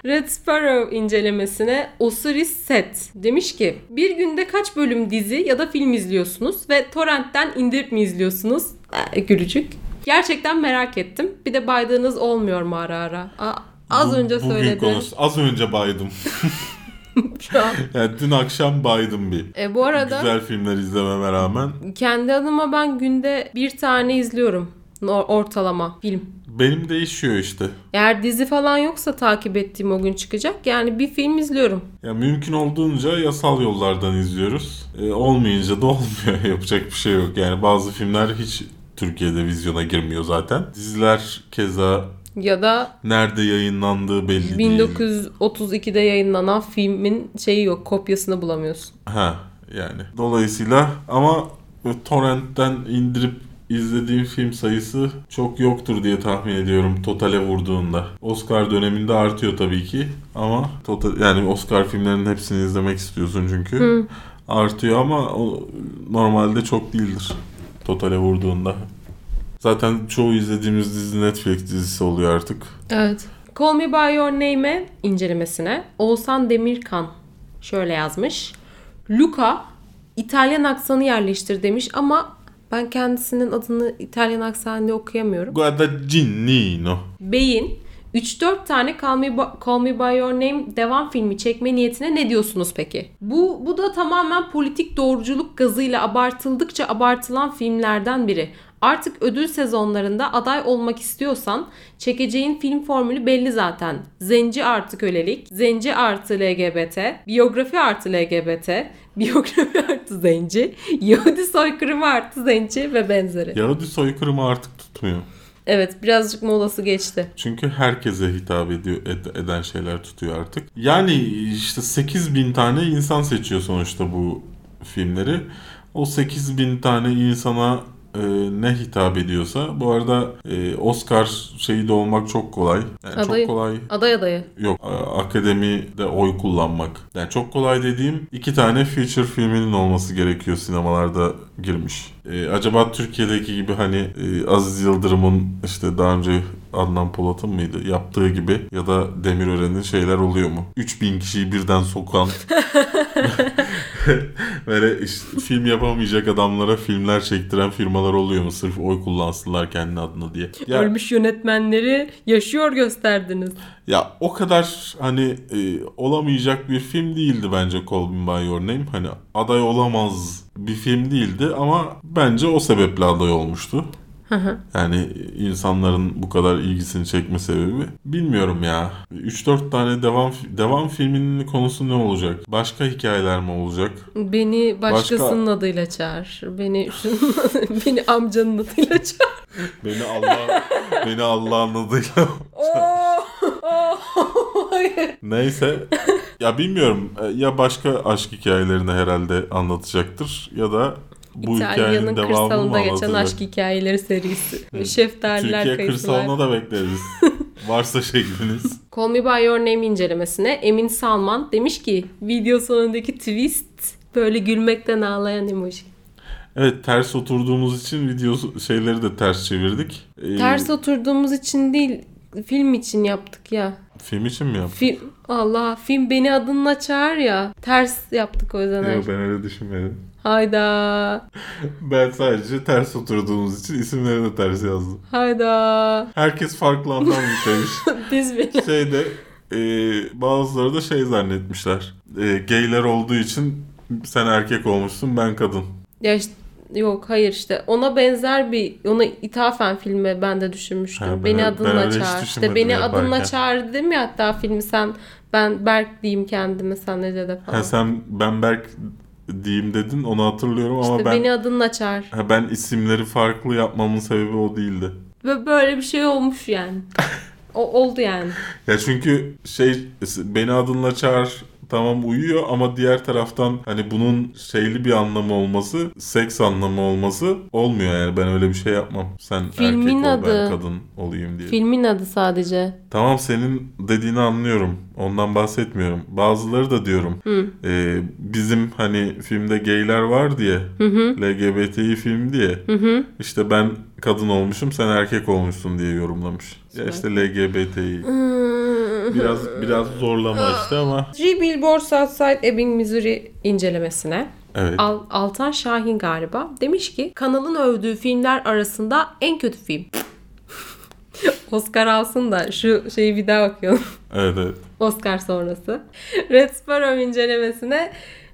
Red Sparrow incelemesine Osiris Set demiş ki bir günde kaç bölüm dizi ya da film izliyorsunuz ve torrentten indirip mi izliyorsunuz? Ee, gülücük. Gerçekten merak ettim. Bir de baydığınız olmuyor mu ara ara? Aa, az Bu- önce söyledim. konuş- Az önce baydım. [laughs] Şu an. [laughs] Yani dün akşam baydım bir. E, bu arada Güzel filmler izlememe rağmen. kendi adıma ben günde bir tane izliyorum. Ortalama film. Benim değişiyor işte. Eğer dizi falan yoksa takip ettiğim o gün çıkacak. Yani bir film izliyorum. Ya mümkün olduğunca yasal yollardan izliyoruz. E, olmayınca da [laughs] olmuyor. Yapacak bir şey yok. Yani bazı filmler hiç Türkiye'de vizyona girmiyor zaten. Diziler keza Ya da nerede yayınlandığı belli değil. 1932'de yayınlanan filmin şeyi yok. Kopyasını bulamıyorsun. Ha yani. Dolayısıyla ama torrentten indirip izlediğim film sayısı çok yoktur diye tahmin ediyorum totale vurduğunda. Oscar döneminde artıyor tabii ki ama total yani Oscar filmlerinin hepsini izlemek istiyorsun çünkü. Artıyor ama o normalde çok değildir totale vurduğunda. Zaten çoğu izlediğimiz dizi Netflix dizisi oluyor artık. Evet. Call Me By Your Name'e incelemesine Oğuzhan Demirkan şöyle yazmış. Luca İtalyan aksanı yerleştir demiş ama ben kendisinin adını İtalyan aksanıyla okuyamıyorum. Guadagnino. Beyin 3-4 tane Call Me, By, Call Me By Your Name devam filmi çekme niyetine ne diyorsunuz peki? Bu, bu da tamamen politik doğruculuk gazıyla abartıldıkça abartılan filmlerden biri. Artık ödül sezonlarında aday olmak istiyorsan çekeceğin film formülü belli zaten. Zenci artı kölelik, zenci artı LGBT, biyografi artı LGBT, biyografi [laughs] artı zenci, Yahudi soykırımı artı zenci ve benzeri. Yahudi soykırımı artık tutmuyor. Evet birazcık molası geçti. Çünkü herkese hitap ediyor ed- eden şeyler tutuyor artık. Yani işte 8000 tane insan seçiyor sonuçta bu filmleri. O 8000 tane insana e, ne hitap ediyorsa. Bu arada e, Oscar şeyi de olmak çok kolay. Yani Adayı. çok kolay Aday adayı. yok. A- Akademide oy kullanmak. Yani çok kolay dediğim iki tane feature filminin olması gerekiyor sinemalarda girmiş. E, acaba Türkiye'deki gibi hani e, Aziz Yıldırım'ın işte daha önce Adnan Polat'ın mıydı yaptığı gibi ya da Demirören'in şeyler oluyor mu? 3000 kişiyi birden sokan [laughs] böyle işte film yapamayacak adamlara filmler çektiren firmalar oluyor mu? Sırf oy kullansınlar kendi adına diye. Ya, Ölmüş yönetmenleri yaşıyor gösterdiniz. Ya o kadar hani e, olamayacak bir film değildi bence Call Me By Your Name. Hani aday olamaz bir film değildi ama bence o sebeple aday olmuştu. Yani insanların bu kadar ilgisini çekme sebebi bilmiyorum ya. 3-4 tane devam devam filminin konusu ne olacak? Başka hikayeler mi olacak? Beni başkasının adıyla çağır. Beni şunun [laughs] beni amcanın adıyla çağır. Beni Allah beni Allah'ın adıyla. Oo! Oo! [laughs] Hayır. Neyse. Ya bilmiyorum. E, Ya başka aşk hikayelerini herhalde anlatacaktır ya da bu İtalya'nın kırsalında geçen aşk hikayeleri serisi. Şeftaliler, Türkiye kayısılar. kırsalına da bekleriz. [laughs] Varsa şekliniz. Call Me By Your Name incelemesine Emin Salman demiş ki video sonundaki twist böyle gülmekten ağlayan emoji. Evet ters oturduğumuz için video şeyleri de ters çevirdik. Ee, Ters oturduğumuz için değil film için yaptık ya. Film için mi yaptık? Film Allah film beni adınla çağır ya. Ters yaptık o yüzden. Yok ben öyle düşünmedim. Hayda. [laughs] Ben sadece ters oturduğumuz için isimleri de ters yazdım. Hayda. Herkes farklı anlam yüklemiş. [laughs] Biz beni. Şeyde e, bazıları da şey zannetmişler. E, gayler olduğu için sen erkek olmuşsun ben kadın. Ya işte, yok hayır işte ona benzer bir ona ithafen filmi ben de düşünmüştüm. Ha, ben beni ben adınla hiç çağır. İşte beni yaparken. adınla çağır dedim ya hatta filmi sen ben Berk diyeyim kendime sen ne de falan. Ha, sen ben Berk diyeyim dedin onu hatırlıyorum ama işte ben beni adınla çağır. ha, ben isimleri farklı yapmamın sebebi o değildi. Ve böyle bir şey olmuş yani. [laughs] o oldu yani. Ya çünkü şey beni adınla çağır tamam uyuyor ama diğer taraftan hani bunun şeyli bir anlamı olması, seks anlamı olması olmuyor yani. Ben öyle bir şey yapmam. Sen Filmin erkek ol ben adı. kadın olayım diye. Filmin adı sadece. Tamam senin dediğini anlıyorum. Ondan bahsetmiyorum. Bazıları da diyorum. e, bizim hani filmde gayler var diye. LGBTİ film diye. işte ben kadın olmuşum sen erkek olmuşsun diye yorumlamış. Ya işte LGBTİ. biraz biraz zorlama işte ama. Three Billboards Outside Ebbing, Missouri incelemesine Evet. Al- Altan Şahin galiba demiş ki kanalın övdüğü filmler arasında en kötü film. [laughs] Oscar alsın da şu şeyi bir daha okuyalım. Evet evet. Oscar sonrası. Red Sparrow incelemesine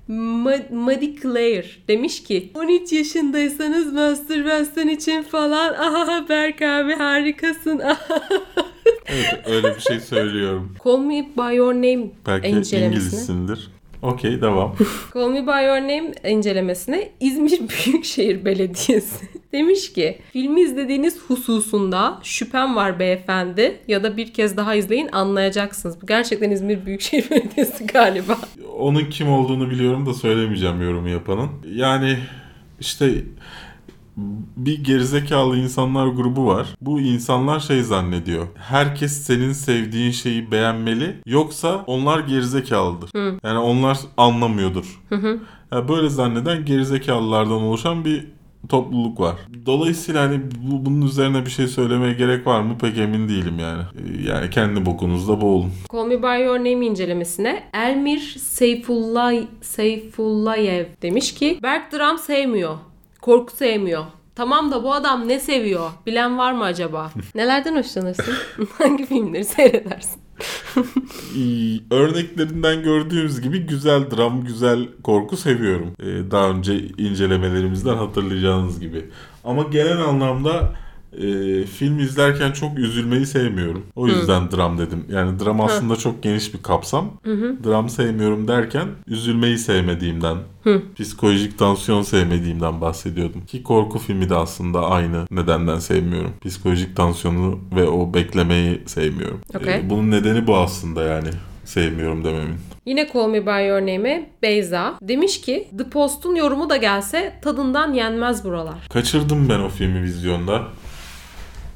Ma- Maddie Claire demiş ki 13 yaşındaysanız mastürbasyon için falan [laughs] aha Berk abi harikasın [laughs] Evet öyle bir şey söylüyorum. Call Me By Your Name Belki İngilizsindir. Okey devam. [laughs] Call Me By Your Name incelemesine İzmir Büyükşehir Belediyesi demiş ki filmi izlediğiniz hususunda şüphem var beyefendi ya da bir kez daha izleyin anlayacaksınız. Bu gerçekten İzmir Büyükşehir Belediyesi galiba. Onun kim olduğunu biliyorum da söylemeyeceğim yorumu yapanın. Yani işte bir gerizekalı insanlar grubu var. Bu insanlar şey zannediyor. Herkes senin sevdiğin şeyi beğenmeli. Yoksa onlar gerizekalıdır. Yani onlar anlamıyordur. Yani böyle zanneden gerizekalılardan oluşan bir topluluk var. Dolayısıyla hani bu, bunun üzerine bir şey söylemeye gerek var mı pek emin değilim yani. Ee, Yani kendi bokunuzda boğulun. Call Me By Your Name incelemesine Elmir Seyfullah Seyfullayev demiş ki Berk dram sevmiyor. Korku sevmiyor. Tamam da bu adam ne seviyor? Bilen var mı acaba? [laughs] Nelerden hoşlanırsın? [laughs] Hangi filmleri seyredersin? Örneklerinden gördüğümüz gibi güzel dram, güzel korku seviyorum. Ee, daha önce incelemelerimizden hatırlayacağınız gibi. Ama genel anlamda e, film izlerken çok üzülmeyi sevmiyorum. O yüzden dram dedim. Yani dram aslında çok geniş bir kapsam. Dram sevmiyorum derken üzülmeyi sevmediğimden, psikolojik tansiyon sevmediğimden bahsediyordum. Ki korku filmi de aslında aynı nedenden sevmiyorum. Psikolojik tansiyonu ve o beklemeyi sevmiyorum. Ee, bunun nedeni bu aslında yani sevmiyorum dememin. Yine Call Me By Your Name'e Beyza demiş ki The Post'un yorumu da gelse tadından yenmez buralar. Kaçırdım ben o filmi vizyonda.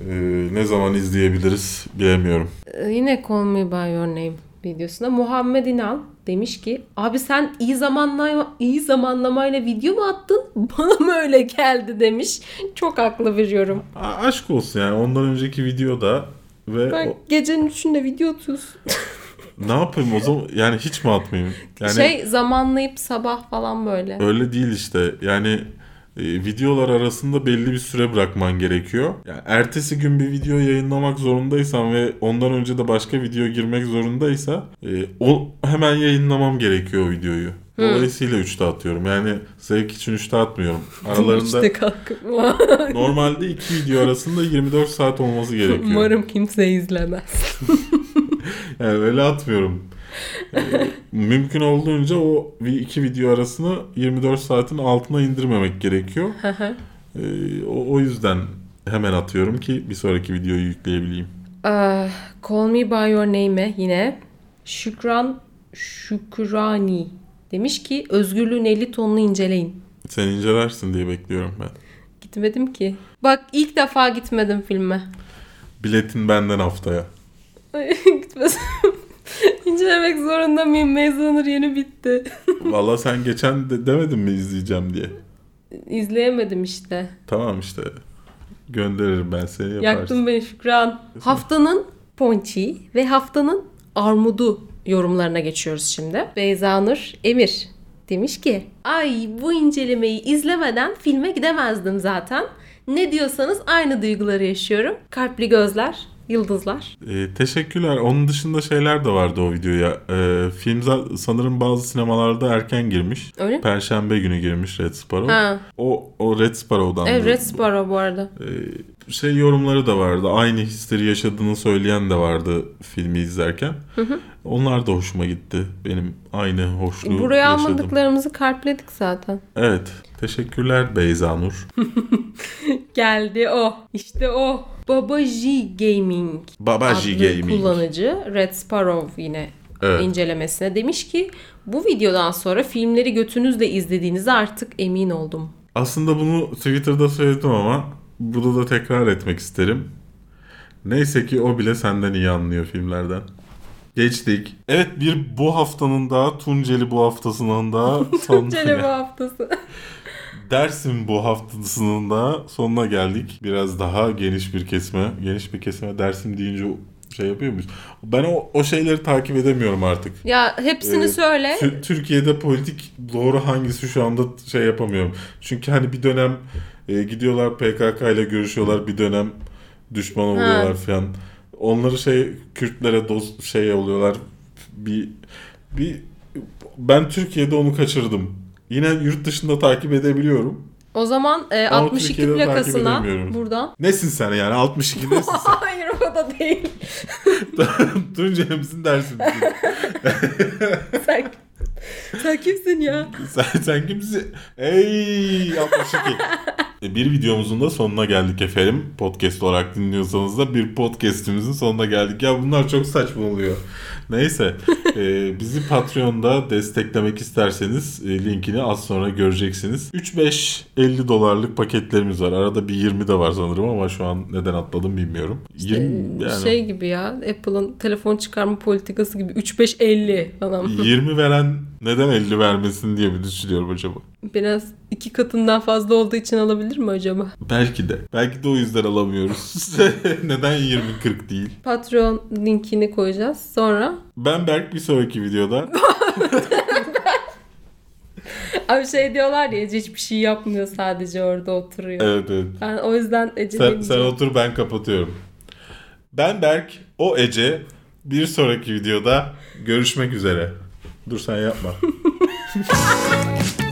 Ee, ne zaman izleyebiliriz bilemiyorum. Ee, yine Call Me By Your Name videosunda Muhammed İnal demiş ki abi sen iyi zamanlama iyi zamanlamayla video mu attın? [laughs] Bana mı öyle geldi demiş. Çok haklı bir yorum. A- aşk olsun yani ondan önceki videoda ve Ben o- gecenin üçünde video atıyorsun. [laughs] ne yapayım o zaman yani hiç mi atmayayım? Yani şey zamanlayıp sabah falan böyle. öyle değil işte yani e, videolar arasında belli bir süre bırakman gerekiyor. Yani ertesi gün bir video yayınlamak zorundaysan ve ondan önce de başka video girmek zorundaysa e, o hemen yayınlamam gerekiyor o videoyu. Dolayısıyla 3'te atıyorum. Yani zevk için 3'te atmıyorum. [laughs] Aralarında [laughs] normalde iki video arasında 24 saat olması gerekiyor. Umarım kimse izlemez. [laughs] Yani öyle atmıyorum. Ee, mümkün olduğunca o iki video arasını 24 saatin altına indirmemek gerekiyor. Ee, o, o yüzden hemen atıyorum ki bir sonraki videoyu yükleyebileyim. Ah, Call Me By Your Name'e yine Şükran Şükrani demiş ki özgürlüğün 50 tonunu inceleyin. Sen incelersin diye bekliyorum ben. Gitmedim ki. Bak ilk defa gitmedim filme. Biletin benden haftaya. [laughs] Gitmedim. [laughs] İncelemek zorunda mıyım? Maze Runner yeni bitti. [laughs] Valla sen geçen de demedin mi izleyeceğim diye. İzleyemedim işte. Tamam işte. Gönderirim ben seni yaparsın. Yaktın beni Şükran. Haftanın ponçi ve haftanın armudu yorumlarına geçiyoruz şimdi. Beyza Nur Emir demiş ki Ay bu incelemeyi izlemeden filme gidemezdim zaten. Ne diyorsanız aynı duyguları yaşıyorum. Kalpli gözler, yıldızlar. Ee, teşekkürler. Onun dışında şeyler de vardı o videoya. Ee, film sanırım bazı sinemalarda erken girmiş. Öyle mi? Perşembe günü girmiş Red Sparrow. Ha. O o Red Sparrow'dan. Evet Red Sparrow bu arada. Ee, şey yorumları da vardı. Aynı hisleri yaşadığını söyleyen de vardı filmi izlerken. Onlar da hoşuma gitti. Benim aynı hoşluğu Buraya yaşadım. almadıklarımızı kalpledik zaten. Evet. Teşekkürler Beyza Nur. [laughs] Geldi o. İşte o. Baba J Gaming Babaji adlı Gaming. kullanıcı Red Sparrow yine Evet. incelemesine demiş ki bu videodan sonra filmleri götünüzle izlediğinize artık emin oldum. Aslında bunu Twitter'da söyledim ama burada da tekrar etmek isterim. Neyse ki o bile senden iyi anlıyor filmlerden. Geçtik. Evet bir bu haftanın daha Tunceli bu haftasının da son Cele bu haftası. [laughs] Dersim bu haftasının da sonuna geldik. Biraz daha geniş bir kesme. Geniş bir kesme Dersim deyince şey yapıyor muyuz? Ben o, o şeyleri takip edemiyorum artık. ya hepsini Ee, söyle. Tü- Türkiye'de politik doğru hangisi şu anda şey yapamıyorum. Çünkü hani bir dönem e, gidiyorlar PKK ile görüşüyorlar bir dönem düşman oluyorlar falan. Onları şey Kürtlere dost şey oluyorlar. Bir bir ben Türkiye'de onu kaçırdım. Yine yurt dışında takip edebiliyorum. O zaman e, Ama 62 Türkiye'de takip plakasına buradan. Nesin sen yani 62 [laughs] nesin sen? Hayır o da değil. [laughs] Tunceli misin dersin [laughs] sen, sen kimsin ya? Sen, sen kimsin? Ey 62. E, bir videomuzun da sonuna geldik efendim. Podcast olarak dinliyorsanız da bir podcastimizin sonuna geldik. Ya bunlar çok saçma oluyor. Neyse. e, bizi Patreon'da desteklemek isterseniz e, linkini az sonra göreceksiniz. 3-5-50 dolarlık paketlerimiz var. Arada bir 20 de var sanırım ama şu an neden atladım bilmiyorum. 20 yani. Şey gibi ya Apple'ın telefon çıkarma politikası gibi 3-5-50 falan. 20 veren neden 50 vermesin diye mi düşünüyorum acaba? Biraz iki katından fazla olduğu için alabilir mi acaba? Belki de. Belki de o yüzden alamıyoruz. [laughs] Neden 20-40 değil? Patreon linkini koyacağız. Sonra Ben Berk bir sonraki videoda. [laughs] abi şey diyorlar ya Ece hiçbir şey yapmıyor sadece orada oturuyor. evet evet. Ben o yüzden Ece Sen, sen otur ben kapatıyorum. Ben Berk, o Ece. Bir sonraki videoda görüşmek üzere. Dur sen yapma. [laughs]